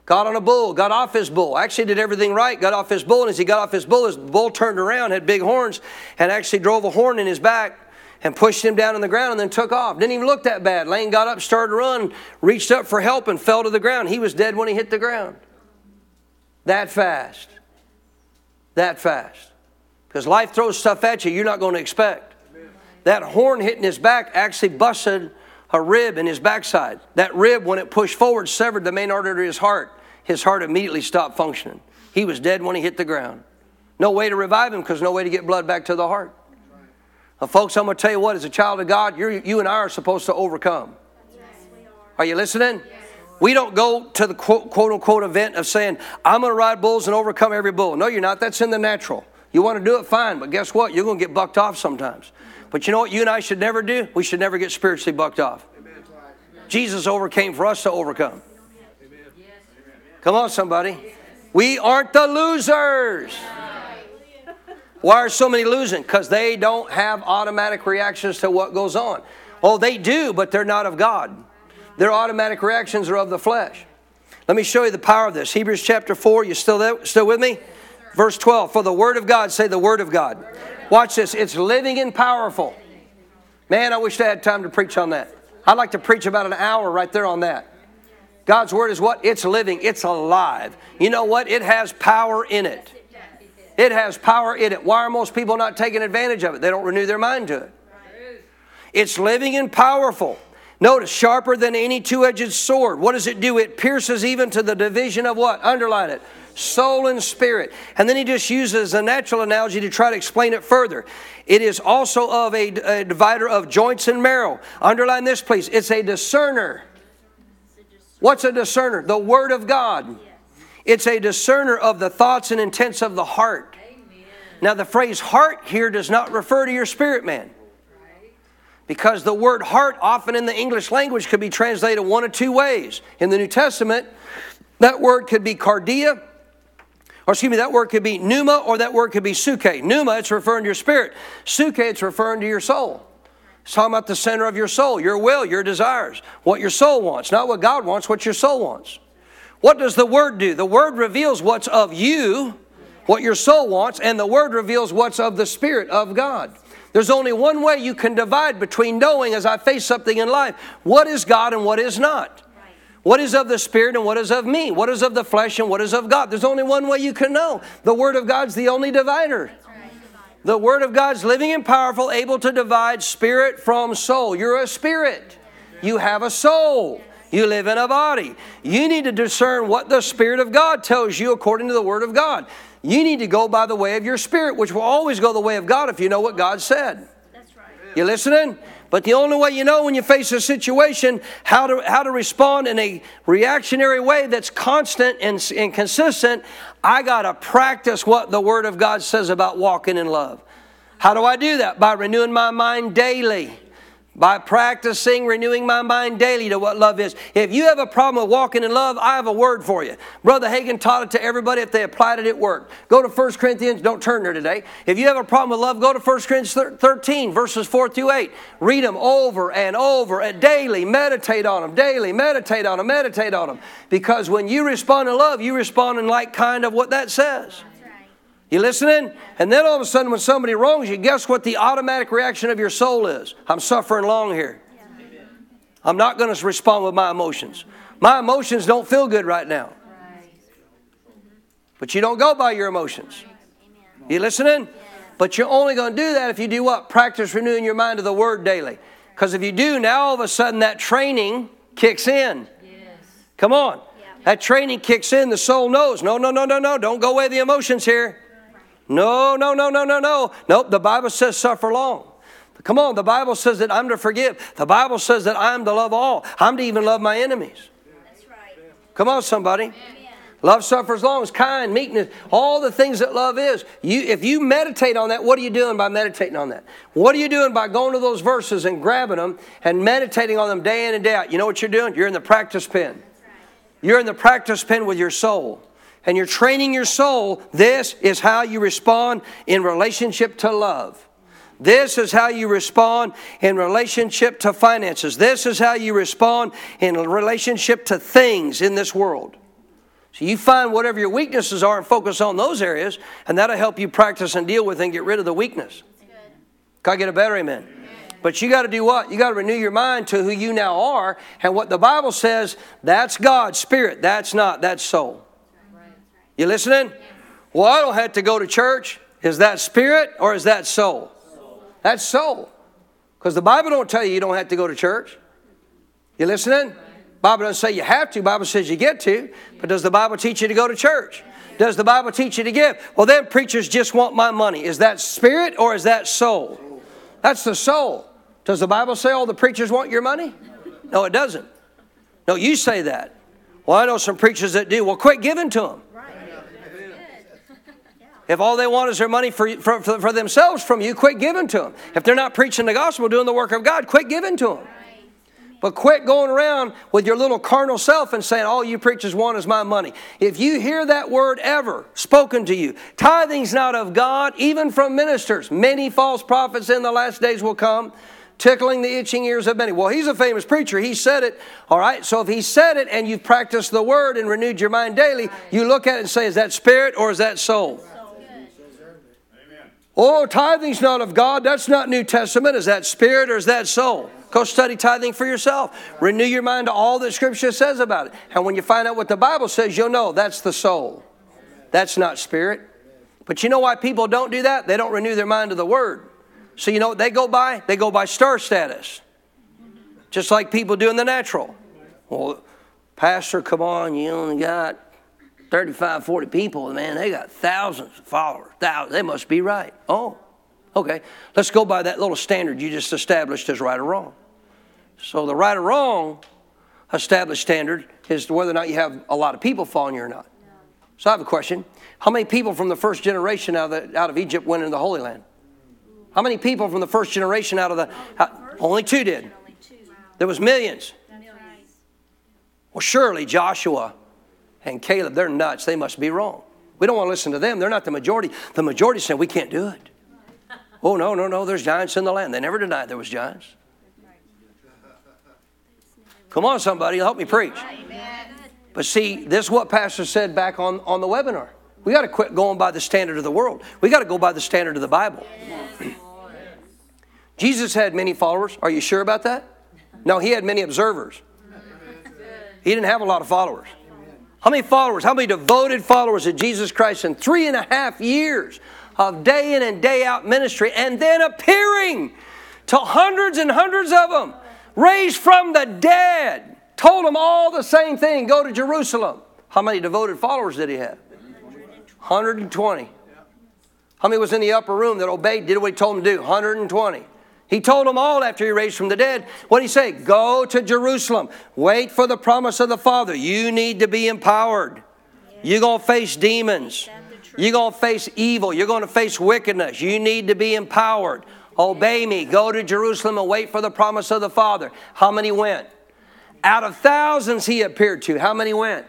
got on a bull, got off his bull, actually did everything right, got off his bull, and as he got off his bull, his bull turned around, had big horns, and actually drove a horn in his back and pushed him down on the ground and then took off. Didn't even look that bad. Lane got up, started to run, reached up for help, and fell to the ground. He was dead when he hit the ground. That fast. That fast. Because life throws stuff at you you're not going to expect. That horn hitting his back actually busted a rib in his backside. That rib, when it pushed forward, severed the main artery of his heart his heart immediately stopped functioning. He was dead when he hit the ground. No way to revive him because no way to get blood back to the heart. Now, folks, I'm going to tell you what, as a child of God, you and I are supposed to overcome. Are you listening? We don't go to the quote, quote unquote event of saying, I'm going to ride bulls and overcome every bull. No, you're not. That's in the natural. You want to do it, fine. But guess what? You're going to get bucked off sometimes. But you know what you and I should never do? We should never get spiritually bucked off. Jesus overcame for us to overcome. Come on, somebody. We aren't the losers. Why are so many losing? Because they don't have automatic reactions to what goes on. Oh, they do, but they're not of God. Their automatic reactions are of the flesh. Let me show you the power of this. Hebrews chapter 4, you still there? Still with me? Verse 12. For the word of God, say the word of God. Watch this. It's living and powerful. Man, I wish I had time to preach on that. I'd like to preach about an hour right there on that. God's word is what? It's living, it's alive. You know what? It has power in it. It has power in it. Why are most people not taking advantage of it? They don't renew their mind to it. It's living and powerful. Notice, sharper than any two edged sword. What does it do? It pierces even to the division of what? Underline it. Soul and spirit. And then he just uses a natural analogy to try to explain it further. It is also of a, a divider of joints and marrow. Underline this, please. It's a discerner What's a discerner? The Word of God. It's a discerner of the thoughts and intents of the heart. Now, the phrase heart here does not refer to your spirit man. Because the word heart, often in the English language, could be translated one of two ways. In the New Testament, that word could be cardia, or excuse me, that word could be pneuma, or that word could be suke. Pneuma, it's referring to your spirit. Suke, it's referring to your soul. It's talking about the center of your soul, your will, your desires, what your soul wants, not what God wants, what your soul wants. What does the Word do? The Word reveals what's of you, what your soul wants, and the Word reveals what's of the Spirit of God. There's only one way you can divide between knowing as I face something in life what is God and what is not. What is of the Spirit and what is of me? What is of the flesh and what is of God? There's only one way you can know. The Word of God's the only divider. The Word of God's living and powerful, able to divide spirit from soul. You're a spirit, you have a soul. You live in a body. You need to discern what the Spirit of God tells you according to the Word of God. You need to go by the way of your spirit, which will always go the way of God if you know what God said. That's right. You listening? But the only way you know when you face a situation how to, how to respond in a reactionary way that's constant and, and consistent, I got to practice what the Word of God says about walking in love. How do I do that? By renewing my mind daily by practicing renewing my mind daily to what love is. If you have a problem with walking in love, I have a word for you. Brother Hagin taught it to everybody. If they applied it, it worked. Go to 1 Corinthians, don't turn there today. If you have a problem with love, go to 1 Corinthians 13, verses 4 through 8. Read them over and over and daily. Meditate on them daily. Meditate on them. Meditate on them. Because when you respond in love, you respond in like kind of what that says. You listening? And then all of a sudden, when somebody wrongs you, guess what the automatic reaction of your soul is? I'm suffering long here. I'm not going to respond with my emotions. My emotions don't feel good right now. But you don't go by your emotions. You listening? But you're only going to do that if you do what? Practice renewing your mind to the Word daily. Because if you do, now all of a sudden that training kicks in. Come on. That training kicks in. The soul knows. No, no, no, no, no. Don't go away the emotions here. No, no, no, no, no, no. Nope. The Bible says suffer long. Come on. The Bible says that I'm to forgive. The Bible says that I'm to love all. I'm to even love my enemies. That's right. Come on, somebody. Amen. Love suffers long, is kind, meekness, all the things that love is. You, if you meditate on that, what are you doing by meditating on that? What are you doing by going to those verses and grabbing them and meditating on them day in and day out? You know what you're doing? You're in the practice pen. You're in the practice pen with your soul. And you're training your soul. This is how you respond in relationship to love. This is how you respond in relationship to finances. This is how you respond in relationship to things in this world. So you find whatever your weaknesses are and focus on those areas, and that'll help you practice and deal with and get rid of the weakness. Can I get a better amen? amen. But you got to do what? You got to renew your mind to who you now are and what the Bible says. That's God's spirit. That's not. That's soul. You listening? Well, I don't have to go to church. Is that spirit or is that soul? That's soul. Because the Bible don't tell you you don't have to go to church. You listening? Bible doesn't say you have to. Bible says you get to. But does the Bible teach you to go to church? Does the Bible teach you to give? Well, then preachers just want my money. Is that spirit or is that soul? That's the soul. Does the Bible say all the preachers want your money? No, it doesn't. No, you say that. Well, I know some preachers that do. Well, quit giving to them. If all they want is their money for, for, for themselves from you, quit giving to them. If they're not preaching the gospel, doing the work of God, quit giving to them. But quit going around with your little carnal self and saying, All you preachers want is my money. If you hear that word ever spoken to you, tithing's not of God, even from ministers. Many false prophets in the last days will come, tickling the itching ears of many. Well, he's a famous preacher. He said it. All right. So if he said it and you've practiced the word and renewed your mind daily, you look at it and say, Is that spirit or is that soul? Oh, tithing's not of God. That's not New Testament. Is that spirit or is that soul? Go study tithing for yourself. Renew your mind to all that Scripture says about it. And when you find out what the Bible says, you'll know that's the soul. That's not spirit. But you know why people don't do that? They don't renew their mind to the Word. So you know what they go by? They go by star status. Just like people do in the natural. Well, Pastor, come on, you only got 35, 40 people. Man, they got thousands of followers. Thousands. They must be right. Oh, okay. Let's go by that little standard you just established as right or wrong. So the right or wrong established standard is whether or not you have a lot of people following you or not. So I have a question. How many people from the first generation out of, the, out of Egypt went into the Holy Land? How many people from the first generation out of the... only two did. There was millions. Well, surely Joshua and Caleb, they're nuts. They must be wrong. We don't want to listen to them. They're not the majority. The majority said, we can't do it. Oh, no, no, no, there's giants in the land. They never denied there was giants. Come on, somebody, help me preach. But see, this is what Pastor said back on, on the webinar. We got to quit going by the standard of the world. We got to go by the standard of the Bible. Jesus had many followers. Are you sure about that? No, he had many observers. He didn't have a lot of followers. How many followers, how many devoted followers of Jesus Christ in three and a half years of day in and day out ministry and then appearing to hundreds and hundreds of them, raised from the dead, told them all the same thing go to Jerusalem. How many devoted followers did he have? 120. How many was in the upper room that obeyed, did what he told them to do? 120. He told them all after he raised from the dead. What did he say? Go to Jerusalem. Wait for the promise of the Father. You need to be empowered. You're going to face demons. You're going to face evil. You're going to face wickedness. You need to be empowered. Obey me. Go to Jerusalem and wait for the promise of the Father. How many went? Out of thousands he appeared to, how many went?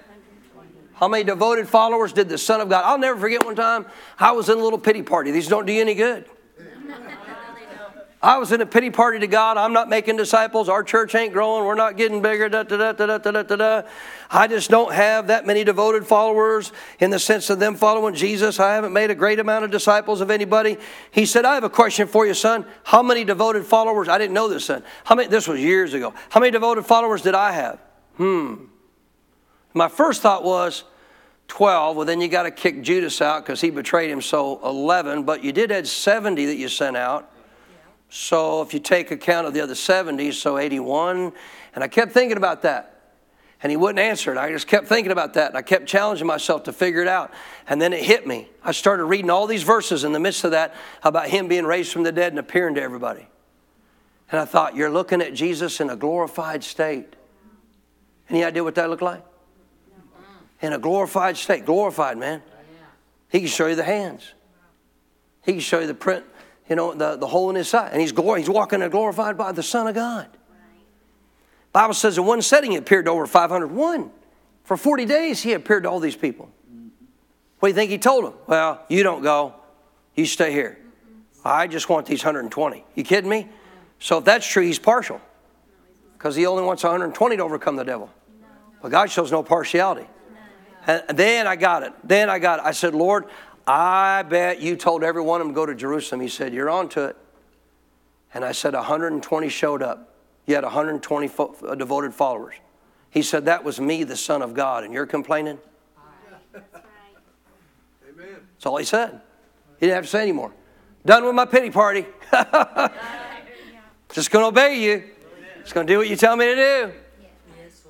How many devoted followers did the Son of God? I'll never forget one time I was in a little pity party. These don't do you any good. I was in a pity party to God. I'm not making disciples. Our church ain't growing. We're not getting bigger. Da, da, da. I just don't have that many devoted followers in the sense of them following Jesus. I haven't made a great amount of disciples of anybody. He said, I have a question for you, son. How many devoted followers? I didn't know this, son. How many, this was years ago. How many devoted followers did I have? Hmm. My first thought was 12. Well, then you got to kick Judas out because he betrayed him. So 11. But you did have 70 that you sent out. So if you take account of the other 70, so 81. And I kept thinking about that. And he wouldn't answer it. I just kept thinking about that. And I kept challenging myself to figure it out. And then it hit me. I started reading all these verses in the midst of that about him being raised from the dead and appearing to everybody. And I thought, you're looking at Jesus in a glorified state. Any idea what that looked like? In a glorified state. Glorified, man. He can show you the hands. He can show you the print you know, the, the hole in his side. And he's, glor- he's walking and glorified by the Son of God. Bible says in one setting he appeared to over 501. For 40 days he appeared to all these people. What do you think he told them? Well, you don't go. You stay here. I just want these 120. You kidding me? So if that's true, he's partial. Because he only wants 120 to overcome the devil. But God shows no partiality. And then I got it. Then I got it. I said, Lord, I bet you told every one of them to go to Jerusalem. He said, You're on to it. And I said, 120 showed up. You had 120 fo- uh, devoted followers. He said, That was me, the Son of God, and you're complaining? That's right. Amen. That's all he said. He didn't have to say anymore. Done with my pity party. Just going to obey you. Just going to do what you tell me to do.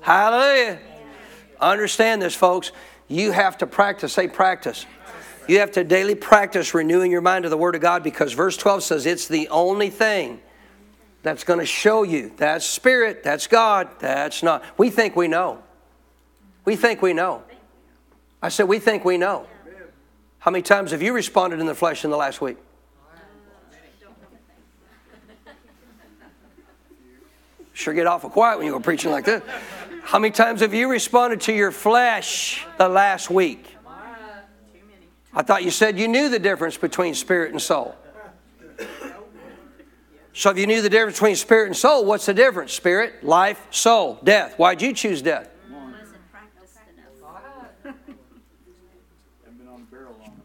Hallelujah. Understand this, folks. You have to practice. Say, practice. You have to daily practice renewing your mind to the Word of God because verse 12 says it's the only thing that's going to show you that's spirit, that's God, that's not. We think we know. We think we know. I said, we think we know. How many times have you responded in the flesh in the last week? Sure get awful quiet when you go preaching like this. How many times have you responded to your flesh the last week? I thought you said you knew the difference between spirit and soul. So if you knew the difference between spirit and soul, what's the difference? Spirit, life, soul, death. Why'd you choose death?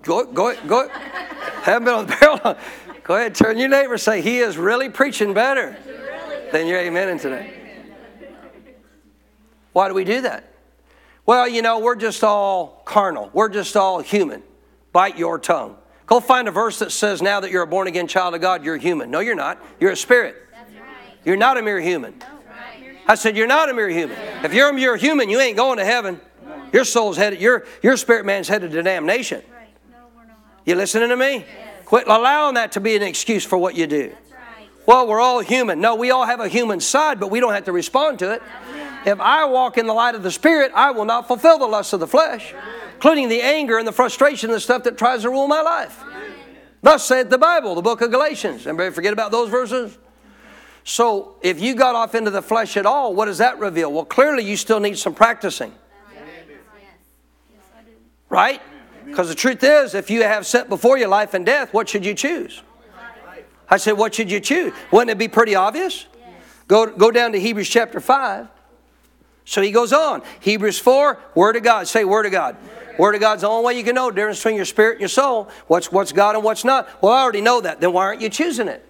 Go, go, go. Haven't been on the barrel long. Go ahead, turn your neighbor say, He is really preaching better than you're amening today. Why do we do that? Well, you know, we're just all carnal. We're just all human bite your tongue. Go find a verse that says now that you're a born again child of God, you're human. No, you're not. You're a spirit. You're not a mere human. I said, You're not a mere human. If you're a mere human, you ain't going to heaven. Your soul's headed, your, your spirit man's headed to damnation. You listening to me? Quit allowing that to be an excuse for what you do. Well, we're all human. No, we all have a human side, but we don't have to respond to it. If I walk in the light of the Spirit, I will not fulfill the lusts of the flesh including the anger and the frustration, the stuff that tries to rule my life. Thus saith the Bible, the book of Galatians. Everybody forget about those verses? So if you got off into the flesh at all, what does that reveal? Well, clearly you still need some practicing. Right? Because the truth is, if you have set before you life and death, what should you choose? I said, what should you choose? Wouldn't it be pretty obvious? Go, go down to Hebrews chapter 5. So he goes on. Hebrews 4, Word of God. Say Word of God. Word of God's the only way you can know the difference between your spirit and your soul. What's, what's God and what's not. Well, I already know that. Then why aren't you choosing it?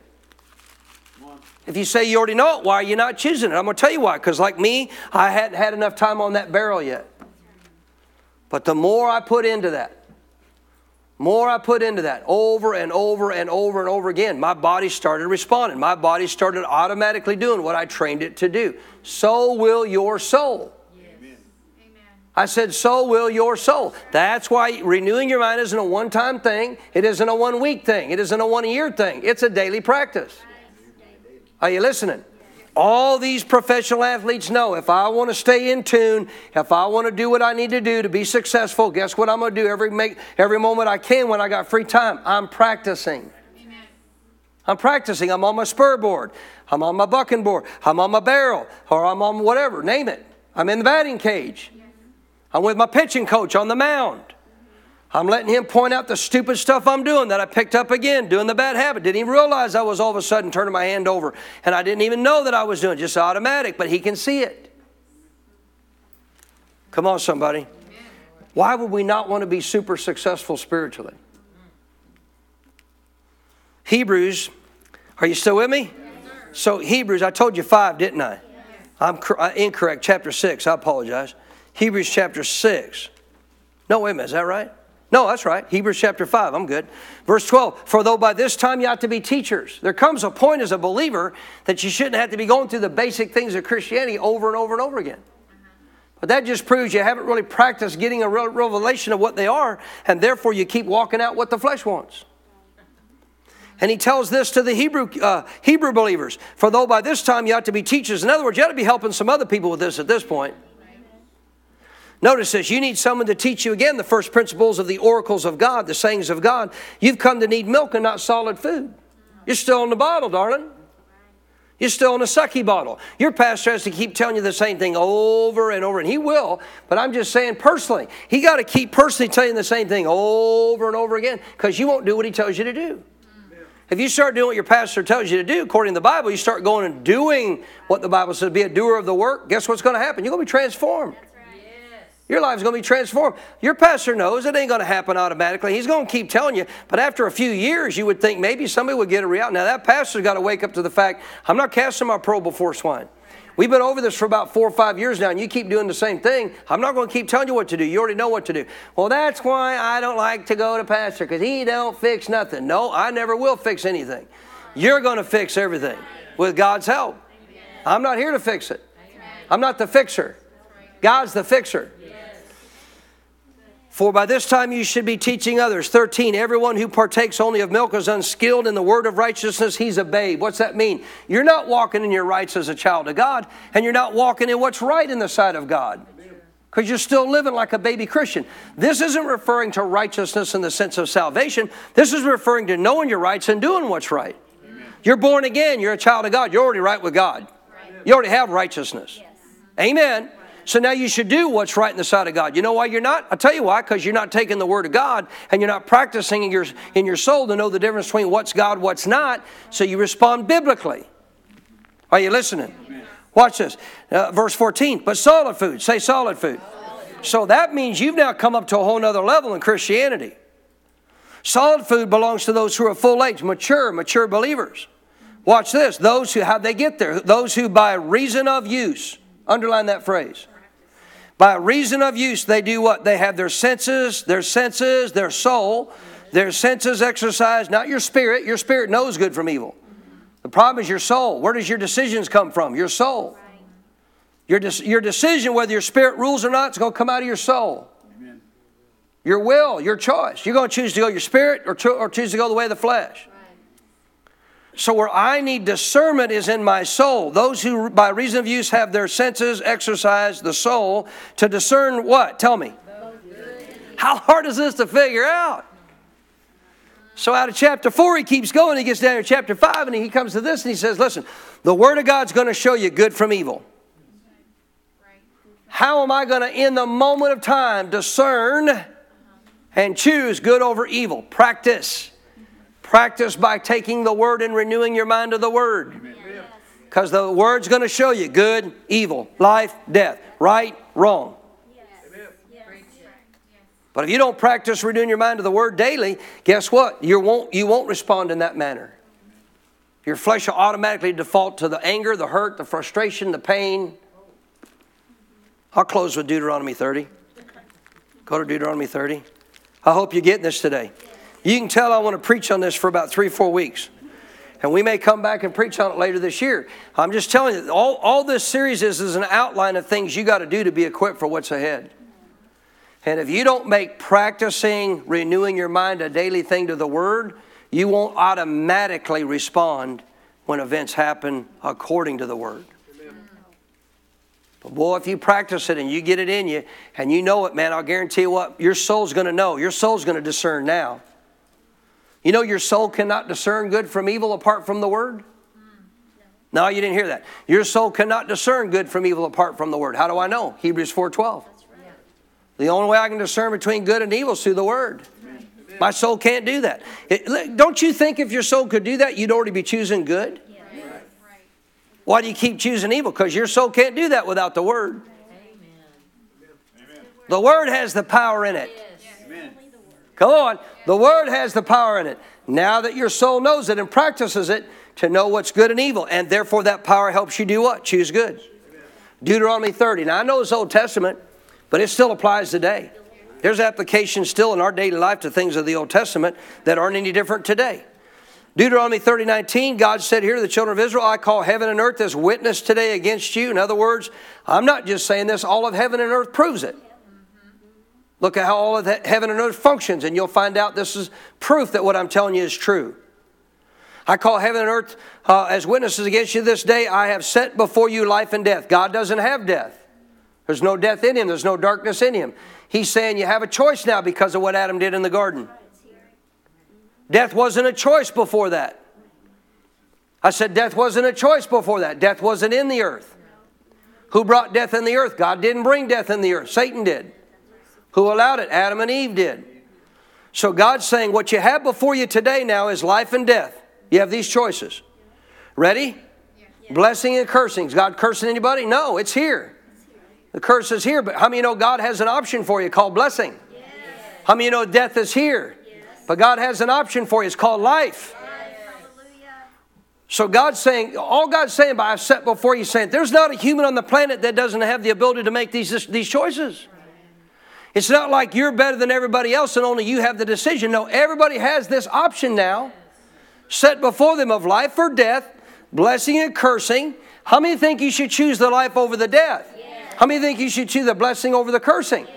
If you say you already know it, why are you not choosing it? I'm going to tell you why. Because, like me, I hadn't had enough time on that barrel yet. But the more I put into that, more I put into that over and over and over and over again, my body started responding. My body started automatically doing what I trained it to do. So will your soul. I said, so will your soul. That's why renewing your mind isn't a one time thing, it isn't a one week thing, it isn't a one year thing. It's a daily practice. Are you listening? All these professional athletes know if I want to stay in tune, if I want to do what I need to do to be successful, guess what I'm going to do every, make, every moment I can when I got free time? I'm practicing. I'm practicing. I'm on my spur board. I'm on my bucking board. I'm on my barrel. Or I'm on whatever. Name it. I'm in the batting cage. I'm with my pitching coach on the mound. I'm letting him point out the stupid stuff I'm doing that I picked up again, doing the bad habit. Didn't even realize I was all of a sudden turning my hand over. And I didn't even know that I was doing it, just automatic, but he can see it. Come on, somebody. Why would we not want to be super successful spiritually? Hebrews, are you still with me? So, Hebrews, I told you five, didn't I? I'm uh, incorrect, chapter 6, I apologize. Hebrews chapter 6. No, wait a minute, is that right? No, that's right. Hebrews chapter 5. I'm good. Verse 12. For though by this time you ought to be teachers, there comes a point as a believer that you shouldn't have to be going through the basic things of Christianity over and over and over again. But that just proves you haven't really practiced getting a real revelation of what they are, and therefore you keep walking out what the flesh wants. And he tells this to the Hebrew, uh, Hebrew believers. For though by this time you ought to be teachers, in other words, you ought to be helping some other people with this at this point. Notice this you need someone to teach you again the first principles of the oracles of God, the sayings of God. You've come to need milk and not solid food. You're still in the bottle, darling. You're still in a sucky bottle. Your pastor has to keep telling you the same thing over and over, and he will. But I'm just saying personally, he got to keep personally telling the same thing over and over again because you won't do what he tells you to do. If you start doing what your pastor tells you to do according to the Bible, you start going and doing what the Bible says, be a doer of the work, guess what's going to happen? You're going to be transformed. Your life's going to be transformed. Your pastor knows it ain't going to happen automatically. He's going to keep telling you. But after a few years, you would think maybe somebody would get a reality. Now, that pastor's got to wake up to the fact I'm not casting my pearl before swine. We've been over this for about four or five years now, and you keep doing the same thing. I'm not going to keep telling you what to do. You already know what to do. Well, that's why I don't like to go to pastor because he don't fix nothing. No, I never will fix anything. You're going to fix everything with God's help. I'm not here to fix it. I'm not the fixer. God's the fixer. For by this time you should be teaching others. 13, everyone who partakes only of milk is unskilled in the word of righteousness. He's a babe. What's that mean? You're not walking in your rights as a child of God, and you're not walking in what's right in the sight of God. Because you're still living like a baby Christian. This isn't referring to righteousness in the sense of salvation. This is referring to knowing your rights and doing what's right. You're born again. You're a child of God. You're already right with God. You already have righteousness. Amen. So now you should do what's right in the sight of God. You know why you're not? I'll tell you why, because you're not taking the Word of God and you're not practicing in your, in your soul to know the difference between what's God, what's not, so you respond biblically. Are you listening? Watch this. Uh, verse 14. But solid food. Say solid food. So that means you've now come up to a whole other level in Christianity. Solid food belongs to those who are full age, mature, mature believers. Watch this. Those who, how they get there? Those who by reason of use, underline that phrase. By reason of use, they do what? They have their senses, their senses, their soul, their senses exercised, not your spirit. Your spirit knows good from evil. The problem is your soul. Where does your decisions come from? Your soul. Your, de- your decision, whether your spirit rules or not, is going to come out of your soul. Amen. Your will, your choice. You're going to choose to go your spirit or, cho- or choose to go the way of the flesh. So, where I need discernment is in my soul. Those who, by reason of use, have their senses exercise the soul, to discern what? Tell me. How hard is this to figure out? So, out of chapter 4, he keeps going. He gets down to chapter 5, and he comes to this and he says, Listen, the Word of God's going to show you good from evil. How am I going to, in the moment of time, discern and choose good over evil? Practice. Practice by taking the word and renewing your mind to the word. Because the word's going to show you good, evil, life, death, right, wrong. But if you don't practice renewing your mind to the word daily, guess what? You won't, you won't respond in that manner. Your flesh will automatically default to the anger, the hurt, the frustration, the pain. I'll close with Deuteronomy 30. Go to Deuteronomy 30. I hope you're getting this today. You can tell I want to preach on this for about three, four weeks. And we may come back and preach on it later this year. I'm just telling you, all, all this series is, is an outline of things you got to do to be equipped for what's ahead. And if you don't make practicing renewing your mind a daily thing to the Word, you won't automatically respond when events happen according to the Word. But boy, if you practice it and you get it in you and you know it, man, I'll guarantee you what, your soul's going to know. Your soul's going to discern now. You know your soul cannot discern good from evil apart from the Word? No, you didn't hear that. Your soul cannot discern good from evil apart from the Word. How do I know? Hebrews 4.12. The only way I can discern between good and evil is through the Word. My soul can't do that. It, don't you think if your soul could do that, you'd already be choosing good? Why do you keep choosing evil? Because your soul can't do that without the Word. The Word has the power in it. Come on. The Word has the power in it. Now that your soul knows it and practices it to know what's good and evil, and therefore that power helps you do what? Choose good. Deuteronomy 30. Now I know it's Old Testament, but it still applies today. There's application still in our daily life to things of the Old Testament that aren't any different today. Deuteronomy 30, 19, God said here to the children of Israel, I call heaven and earth as witness today against you. In other words, I'm not just saying this, all of heaven and earth proves it. Look at how all of heaven and earth functions, and you'll find out this is proof that what I'm telling you is true. I call heaven and earth uh, as witnesses against you this day. I have set before you life and death. God doesn't have death. There's no death in him, there's no darkness in him. He's saying you have a choice now because of what Adam did in the garden. Death wasn't a choice before that. I said death wasn't a choice before that. Death wasn't in the earth. Who brought death in the earth? God didn't bring death in the earth. Satan did. Who allowed it? Adam and Eve did. So God's saying what you have before you today now is life and death. You have these choices. Ready? Blessing and cursing. Is God cursing anybody? No, it's here. The curse is here, but how many know God has an option for you called blessing? Yes. How many know death is here? Yes. But God has an option for you. It's called life. So God's saying, all God's saying by I've set before you, saying there's not a human on the planet that doesn't have the ability to make these, these choices. It's not like you're better than everybody else and only you have the decision. No, everybody has this option now set before them of life or death, blessing and cursing. How many think you should choose the life over the death? How many think you should choose the blessing over the cursing?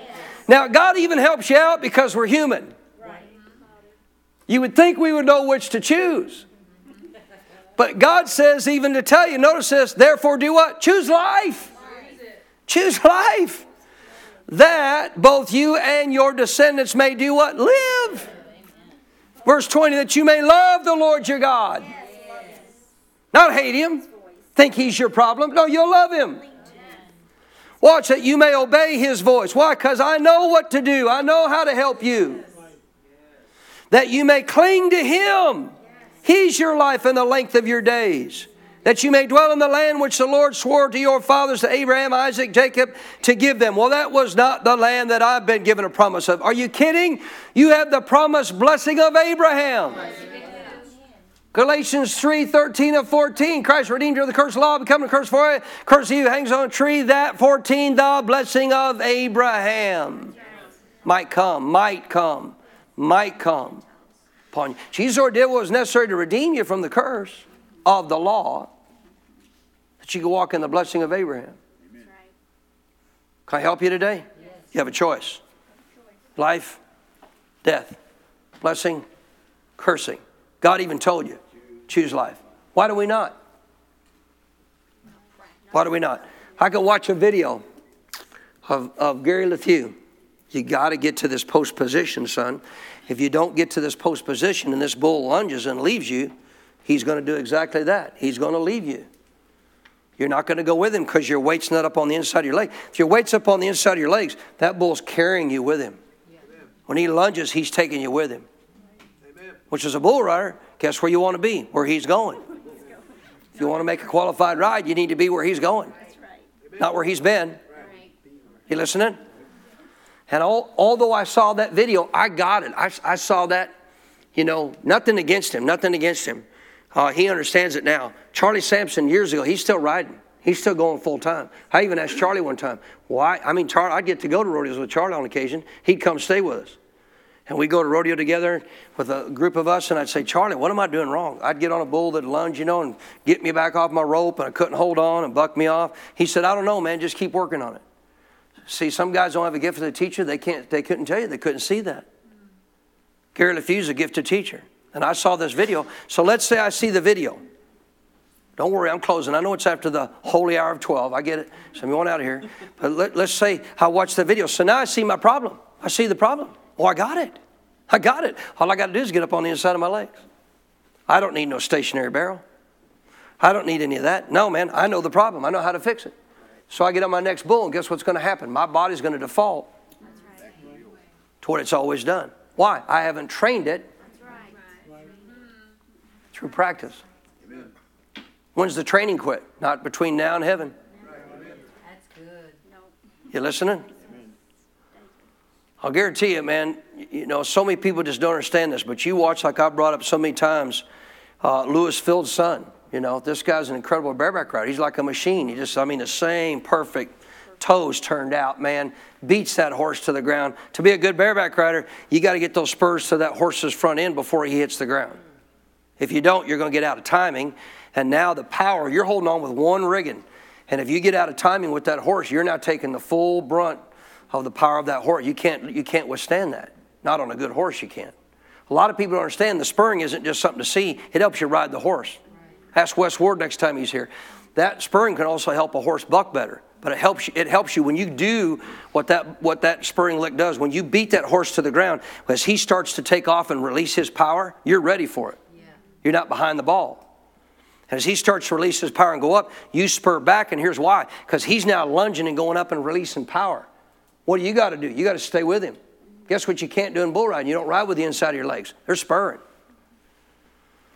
Now, God even helps you out because we're human. You would think we would know which to choose. But God says, even to tell you, notice this, therefore do what? Choose life. Choose life. That both you and your descendants may do what? Live. Verse 20, that you may love the Lord your God. Not hate him, think he's your problem. No, you'll love him. Watch that you may obey his voice. Why? Because I know what to do, I know how to help you. That you may cling to him. He's your life and the length of your days. That you may dwell in the land which the Lord swore to your fathers, to Abraham, Isaac, Jacob, to give them. Well, that was not the land that I've been given a promise of. Are you kidding? You have the promised blessing of Abraham. Galatians 3 13 and 14. Christ redeemed you of the curse of law, becoming a curse for it. Curse who hangs on a tree. That 14, the blessing of Abraham might come, might come, might come upon you. Jesus already did what was necessary to redeem you from the curse of the law, that you can walk in the blessing of Abraham. Can I help you today? You have a choice life, death, blessing, cursing. God even told you, choose life. Why do we not? Why do we not? I could watch a video of, of Gary Leffew. You got to get to this post position, son. If you don't get to this post position and this bull lunges and leaves you, he's going to do exactly that. He's going to leave you. You're not going to go with him because your weight's not up on the inside of your leg. If your weight's up on the inside of your legs, that bull's carrying you with him. When he lunges, he's taking you with him which is a bull rider, guess where you want to be? Where he's going. If you want to make a qualified ride, you need to be where he's going, not where he's been. You listening? And all, although I saw that video, I got it. I, I saw that, you know, nothing against him, nothing against him. Uh, he understands it now. Charlie Sampson, years ago, he's still riding. He's still going full time. I even asked Charlie one time, why? I mean, Charlie, I'd get to go to rodeos with Charlie on occasion. He'd come stay with us. And we'd go to rodeo together with a group of us, and I'd say, Charlie, what am I doing wrong? I'd get on a bull that'd lunge, you know, and get me back off my rope, and I couldn't hold on and buck me off. He said, I don't know, man, just keep working on it. See, some guys don't have a gift for the teacher. They can't. They couldn't tell you. They couldn't see that. Gary Leffew's a gifted teacher, and I saw this video. So let's say I see the video. Don't worry, I'm closing. I know it's after the holy hour of 12. I get it. So I'm going out of here. But let, let's say I watch the video. So now I see my problem. I see the problem. Oh, I got it. I got it. All I got to do is get up on the inside of my legs. I don't need no stationary barrel. I don't need any of that. No, man, I know the problem. I know how to fix it. So I get on my next bull, and guess what's going to happen? My body's going to default to what it's always done. Why? I haven't trained it through practice. When's the training quit? Not between now and heaven. That's good. You listening? I'll guarantee you, man, you know, so many people just don't understand this, but you watch, like I brought up so many times, uh, Lewis Feild's son. You know, this guy's an incredible bareback rider. He's like a machine. He just, I mean, the same perfect toes turned out, man, beats that horse to the ground. To be a good bareback rider, you got to get those spurs to that horse's front end before he hits the ground. If you don't, you're going to get out of timing. And now the power, you're holding on with one rigging. And if you get out of timing with that horse, you're now taking the full brunt of the power of that horse. You can't, you can't withstand that. Not on a good horse, you can't. A lot of people don't understand the spurring isn't just something to see, it helps you ride the horse. Ask Wes Ward next time he's here. That spurring can also help a horse buck better. But it helps you, it helps you when you do what that, what that spurring lick does. When you beat that horse to the ground, as he starts to take off and release his power, you're ready for it. You're not behind the ball. As he starts to release his power and go up, you spur back, and here's why. Because he's now lunging and going up and releasing power. What do you got to do? You got to stay with him. Guess what you can't do in bull riding? You don't ride with the inside of your legs. They're spurring.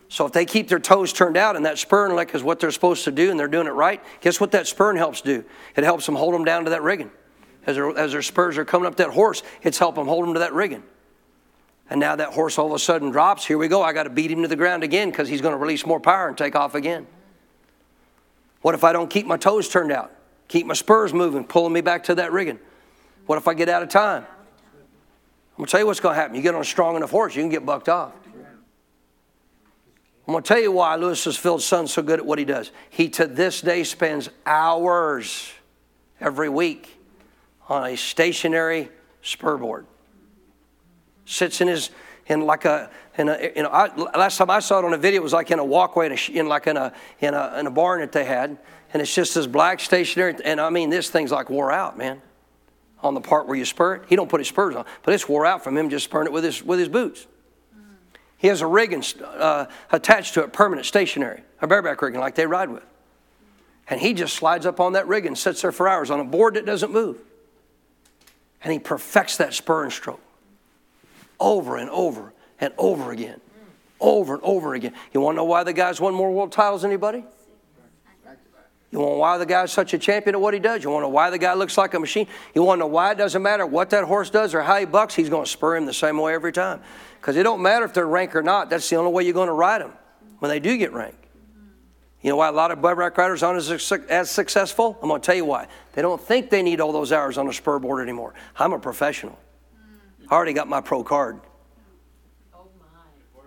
So if they keep their toes turned out and that spurring lick is what they're supposed to do and they're doing it right, guess what that spurring helps do? It helps them hold them down to that rigging. As their, as their spurs are coming up that horse, it's helping them hold them to that rigging. And now that horse all of a sudden drops. Here we go. I got to beat him to the ground again because he's going to release more power and take off again. What if I don't keep my toes turned out? Keep my spurs moving, pulling me back to that rigging. What if I get out of time? I'm going to tell you what's going to happen. You get on a strong enough horse, you can get bucked off. I'm going to tell you why Lewis Feild's son's so good at what he does. He to this day spends hours every week on a stationary spur board. Sits in his in like a in a you know I, last time I saw it on a video it was like in a walkway in, a, in like in a, in a in a barn that they had and it's just this black stationary and I mean this thing's like wore out man on the part where you spur it. He don't put his spurs on, but it's wore out from him just spurring it with his with his boots. He has a rigging uh, attached to it, permanent, stationary, a bareback rigging like they ride with. And he just slides up on that rig and sits there for hours on a board that doesn't move. And he perfects that spur and stroke over and over and over again. Over and over again. You want to know why the guy's won more world titles than anybody? You want to know why the guy's such a champion at what he does? You want to know why the guy looks like a machine? You want to know why it doesn't matter what that horse does or how he bucks, he's going to spur him the same way every time. Because it don't matter if they're ranked or not. That's the only way you're going to ride them when they do get ranked. You know why a lot of bareback riders aren't as, as successful? I'm going to tell you why. They don't think they need all those hours on a spur board anymore. I'm a professional. I already got my pro card. Oh my.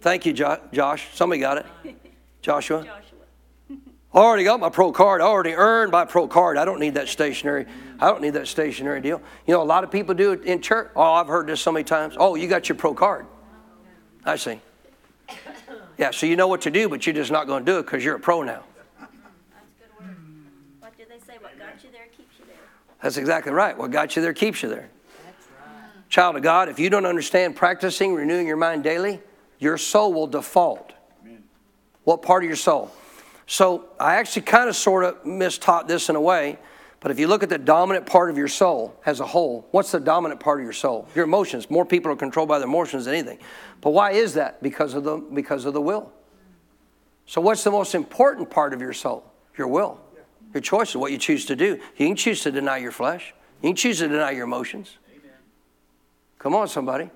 Thank you, jo- Josh. Somebody got it. Joshua. I already got my pro card. I already earned my pro card. I don't need that stationary. I don't need that stationary deal. You know, a lot of people do it in church. Oh, I've heard this so many times. Oh, you got your pro card. I see. Yeah, so you know what to do, but you're just not going to do it because you're a pro now. That's good word. What do they say? What got you there keeps you there. That's exactly right. What got you there keeps you there. Child of God, if you don't understand practicing, renewing your mind daily, your soul will default. What part of your soul? So I actually kind of sort of mistaught this in a way, but if you look at the dominant part of your soul as a whole, what's the dominant part of your soul? Your emotions. More people are controlled by their emotions than anything. But why is that? Because of the because of the will. So what's the most important part of your soul? Your will. Your choices, what you choose to do. You can choose to deny your flesh. You can choose to deny your emotions. Come on, somebody.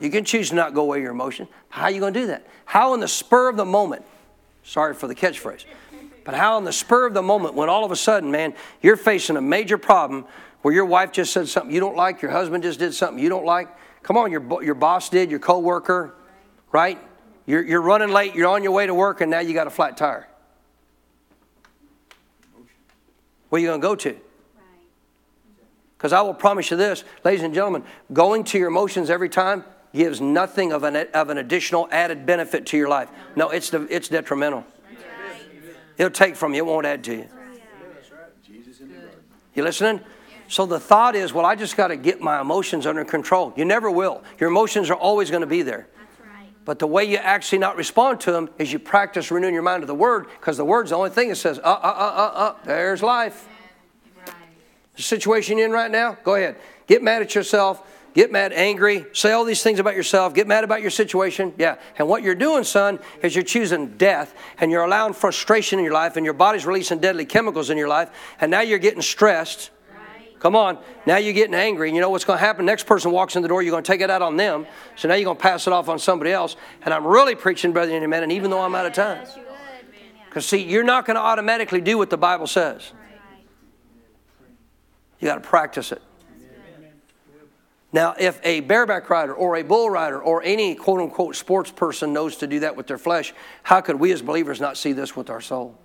You can choose to not go away your emotion. How are you going to do that? How in the spur of the moment Sorry for the catchphrase. But how, in the spur of the moment, when all of a sudden, man, you're facing a major problem where your wife just said something you don't like, your husband just did something you don't like. Come on, your, your boss did, your coworker, right? You're, you're running late, you're on your way to work, and now you got a flat tire. Where are you going to go to? Because I will promise you this, ladies and gentlemen, going to your emotions every time gives nothing of an, of an additional added benefit to your life. No, it's, it's detrimental. It'll take from you, it won't add to you. You listening? So the thought is, well, I just got to get my emotions under control. You never will. Your emotions are always going to be there. But the way you actually not respond to them is you practice renewing your mind to the Word, because the Word's the only thing that says, uh, uh, uh, uh, uh, there's life. The situation you're in right now, go ahead. Get mad at yourself. Get mad, angry, say all these things about yourself, get mad about your situation. Yeah. And what you're doing, son, is you're choosing death and you're allowing frustration in your life and your body's releasing deadly chemicals in your life. And now you're getting stressed. Come on. Now you're getting angry. And you know what's going to happen? Next person walks in the door, you're going to take it out on them. So now you're going to pass it off on somebody else. And I'm really preaching, brother and man, and even though I'm out of time. Yes, you would. Yeah. Because, see, you're not going to automatically do what the Bible says. You got to practice it. Now, if a bareback rider or a bull rider or any quote unquote sports person knows to do that with their flesh, how could we as believers not see this with our soul?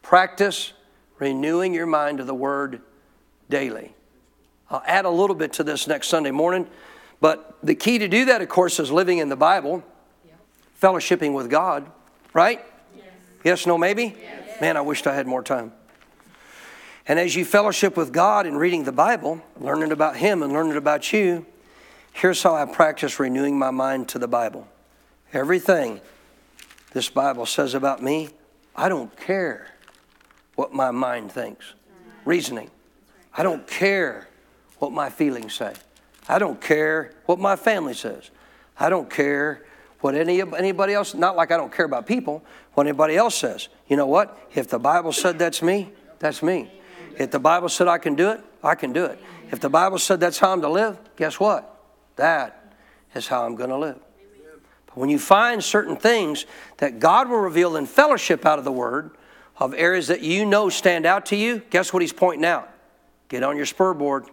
Practice renewing your mind to the Word daily. I'll add a little bit to this next Sunday morning, but the key to do that, of course, is living in the Bible, fellowshipping with God, right? Yes, no, maybe? Man, I wished I had more time. And as you fellowship with God and reading the Bible, learning about Him and learning about you, here's how I practice renewing my mind to the Bible. Everything this Bible says about me, I don't care what my mind thinks. Reasoning. I don't care what my feelings say. I don't care what my family says. I don't care what any, anybody else, not like I don't care about people, what anybody else says. You know what? If the Bible said that's me, that's me. If the Bible said I can do it, I can do it. If the Bible said that's how I'm to live, guess what? That is how I'm going to live. But when you find certain things that God will reveal in fellowship out of the Word, of areas that you know stand out to you, guess what He's pointing out? Get on your spur board.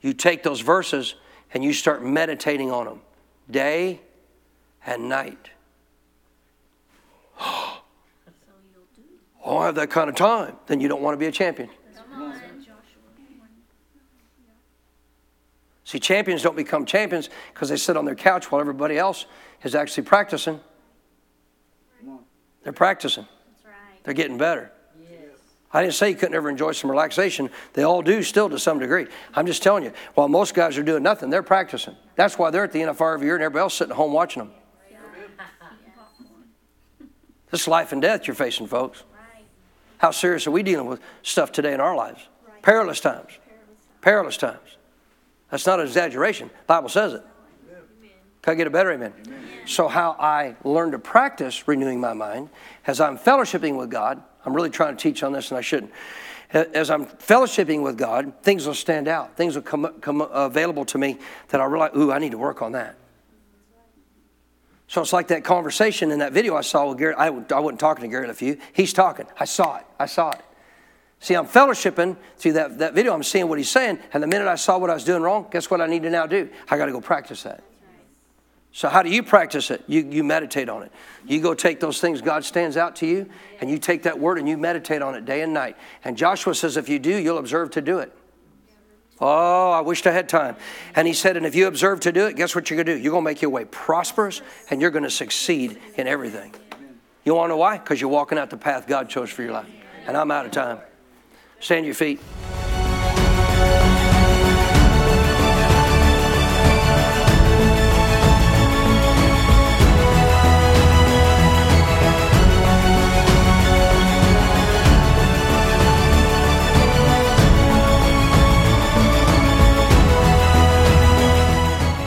You take those verses and you start meditating on them day and night. Oh, I have that kind of time. Then you don't want to be a champion. See, champions don't become champions because they sit on their couch while everybody else is actually practicing. They're practicing. They're getting better. I didn't say you couldn't ever enjoy some relaxation. They all do still to some degree. I'm just telling you, while most guys are doing nothing, they're practicing. That's why they're at the NFR every year and everybody else sitting at home watching them. This is life and death you're facing, folks. Right. How serious are we dealing with stuff today in our lives? Perilous times. Perilous times. That's not an exaggeration. Bible says it. Can I get a better amen? So, how I learn to practice renewing my mind as I'm fellowshipping with God, I'm really trying to teach on this and I shouldn't. As I'm fellowshipping with God, things will stand out. Things will come, come available to me that I realize, ooh, I need to work on that. So it's like that conversation in that video I saw with Gary. I, I wasn't talking to Gary Leffew. He's talking. I saw it. I saw it. See, I'm fellowshipping through that, that video. I'm seeing what he's saying. And the minute I saw what I was doing wrong, guess what I need to now do? I got to go practice that. So, how do you practice it? You, you meditate on it. You go take those things God stands out to you, and you take that word and you meditate on it day and night. And Joshua says, if you do, you'll observe to do it. Oh, I wished I had time. And he said, and if you observe to do it, guess what you're going to do? You're going to make your way prosperous and you're going to succeed in everything. You want to know why? Because you're walking out the path God chose for your life. And I'm out of time. Stand your feet.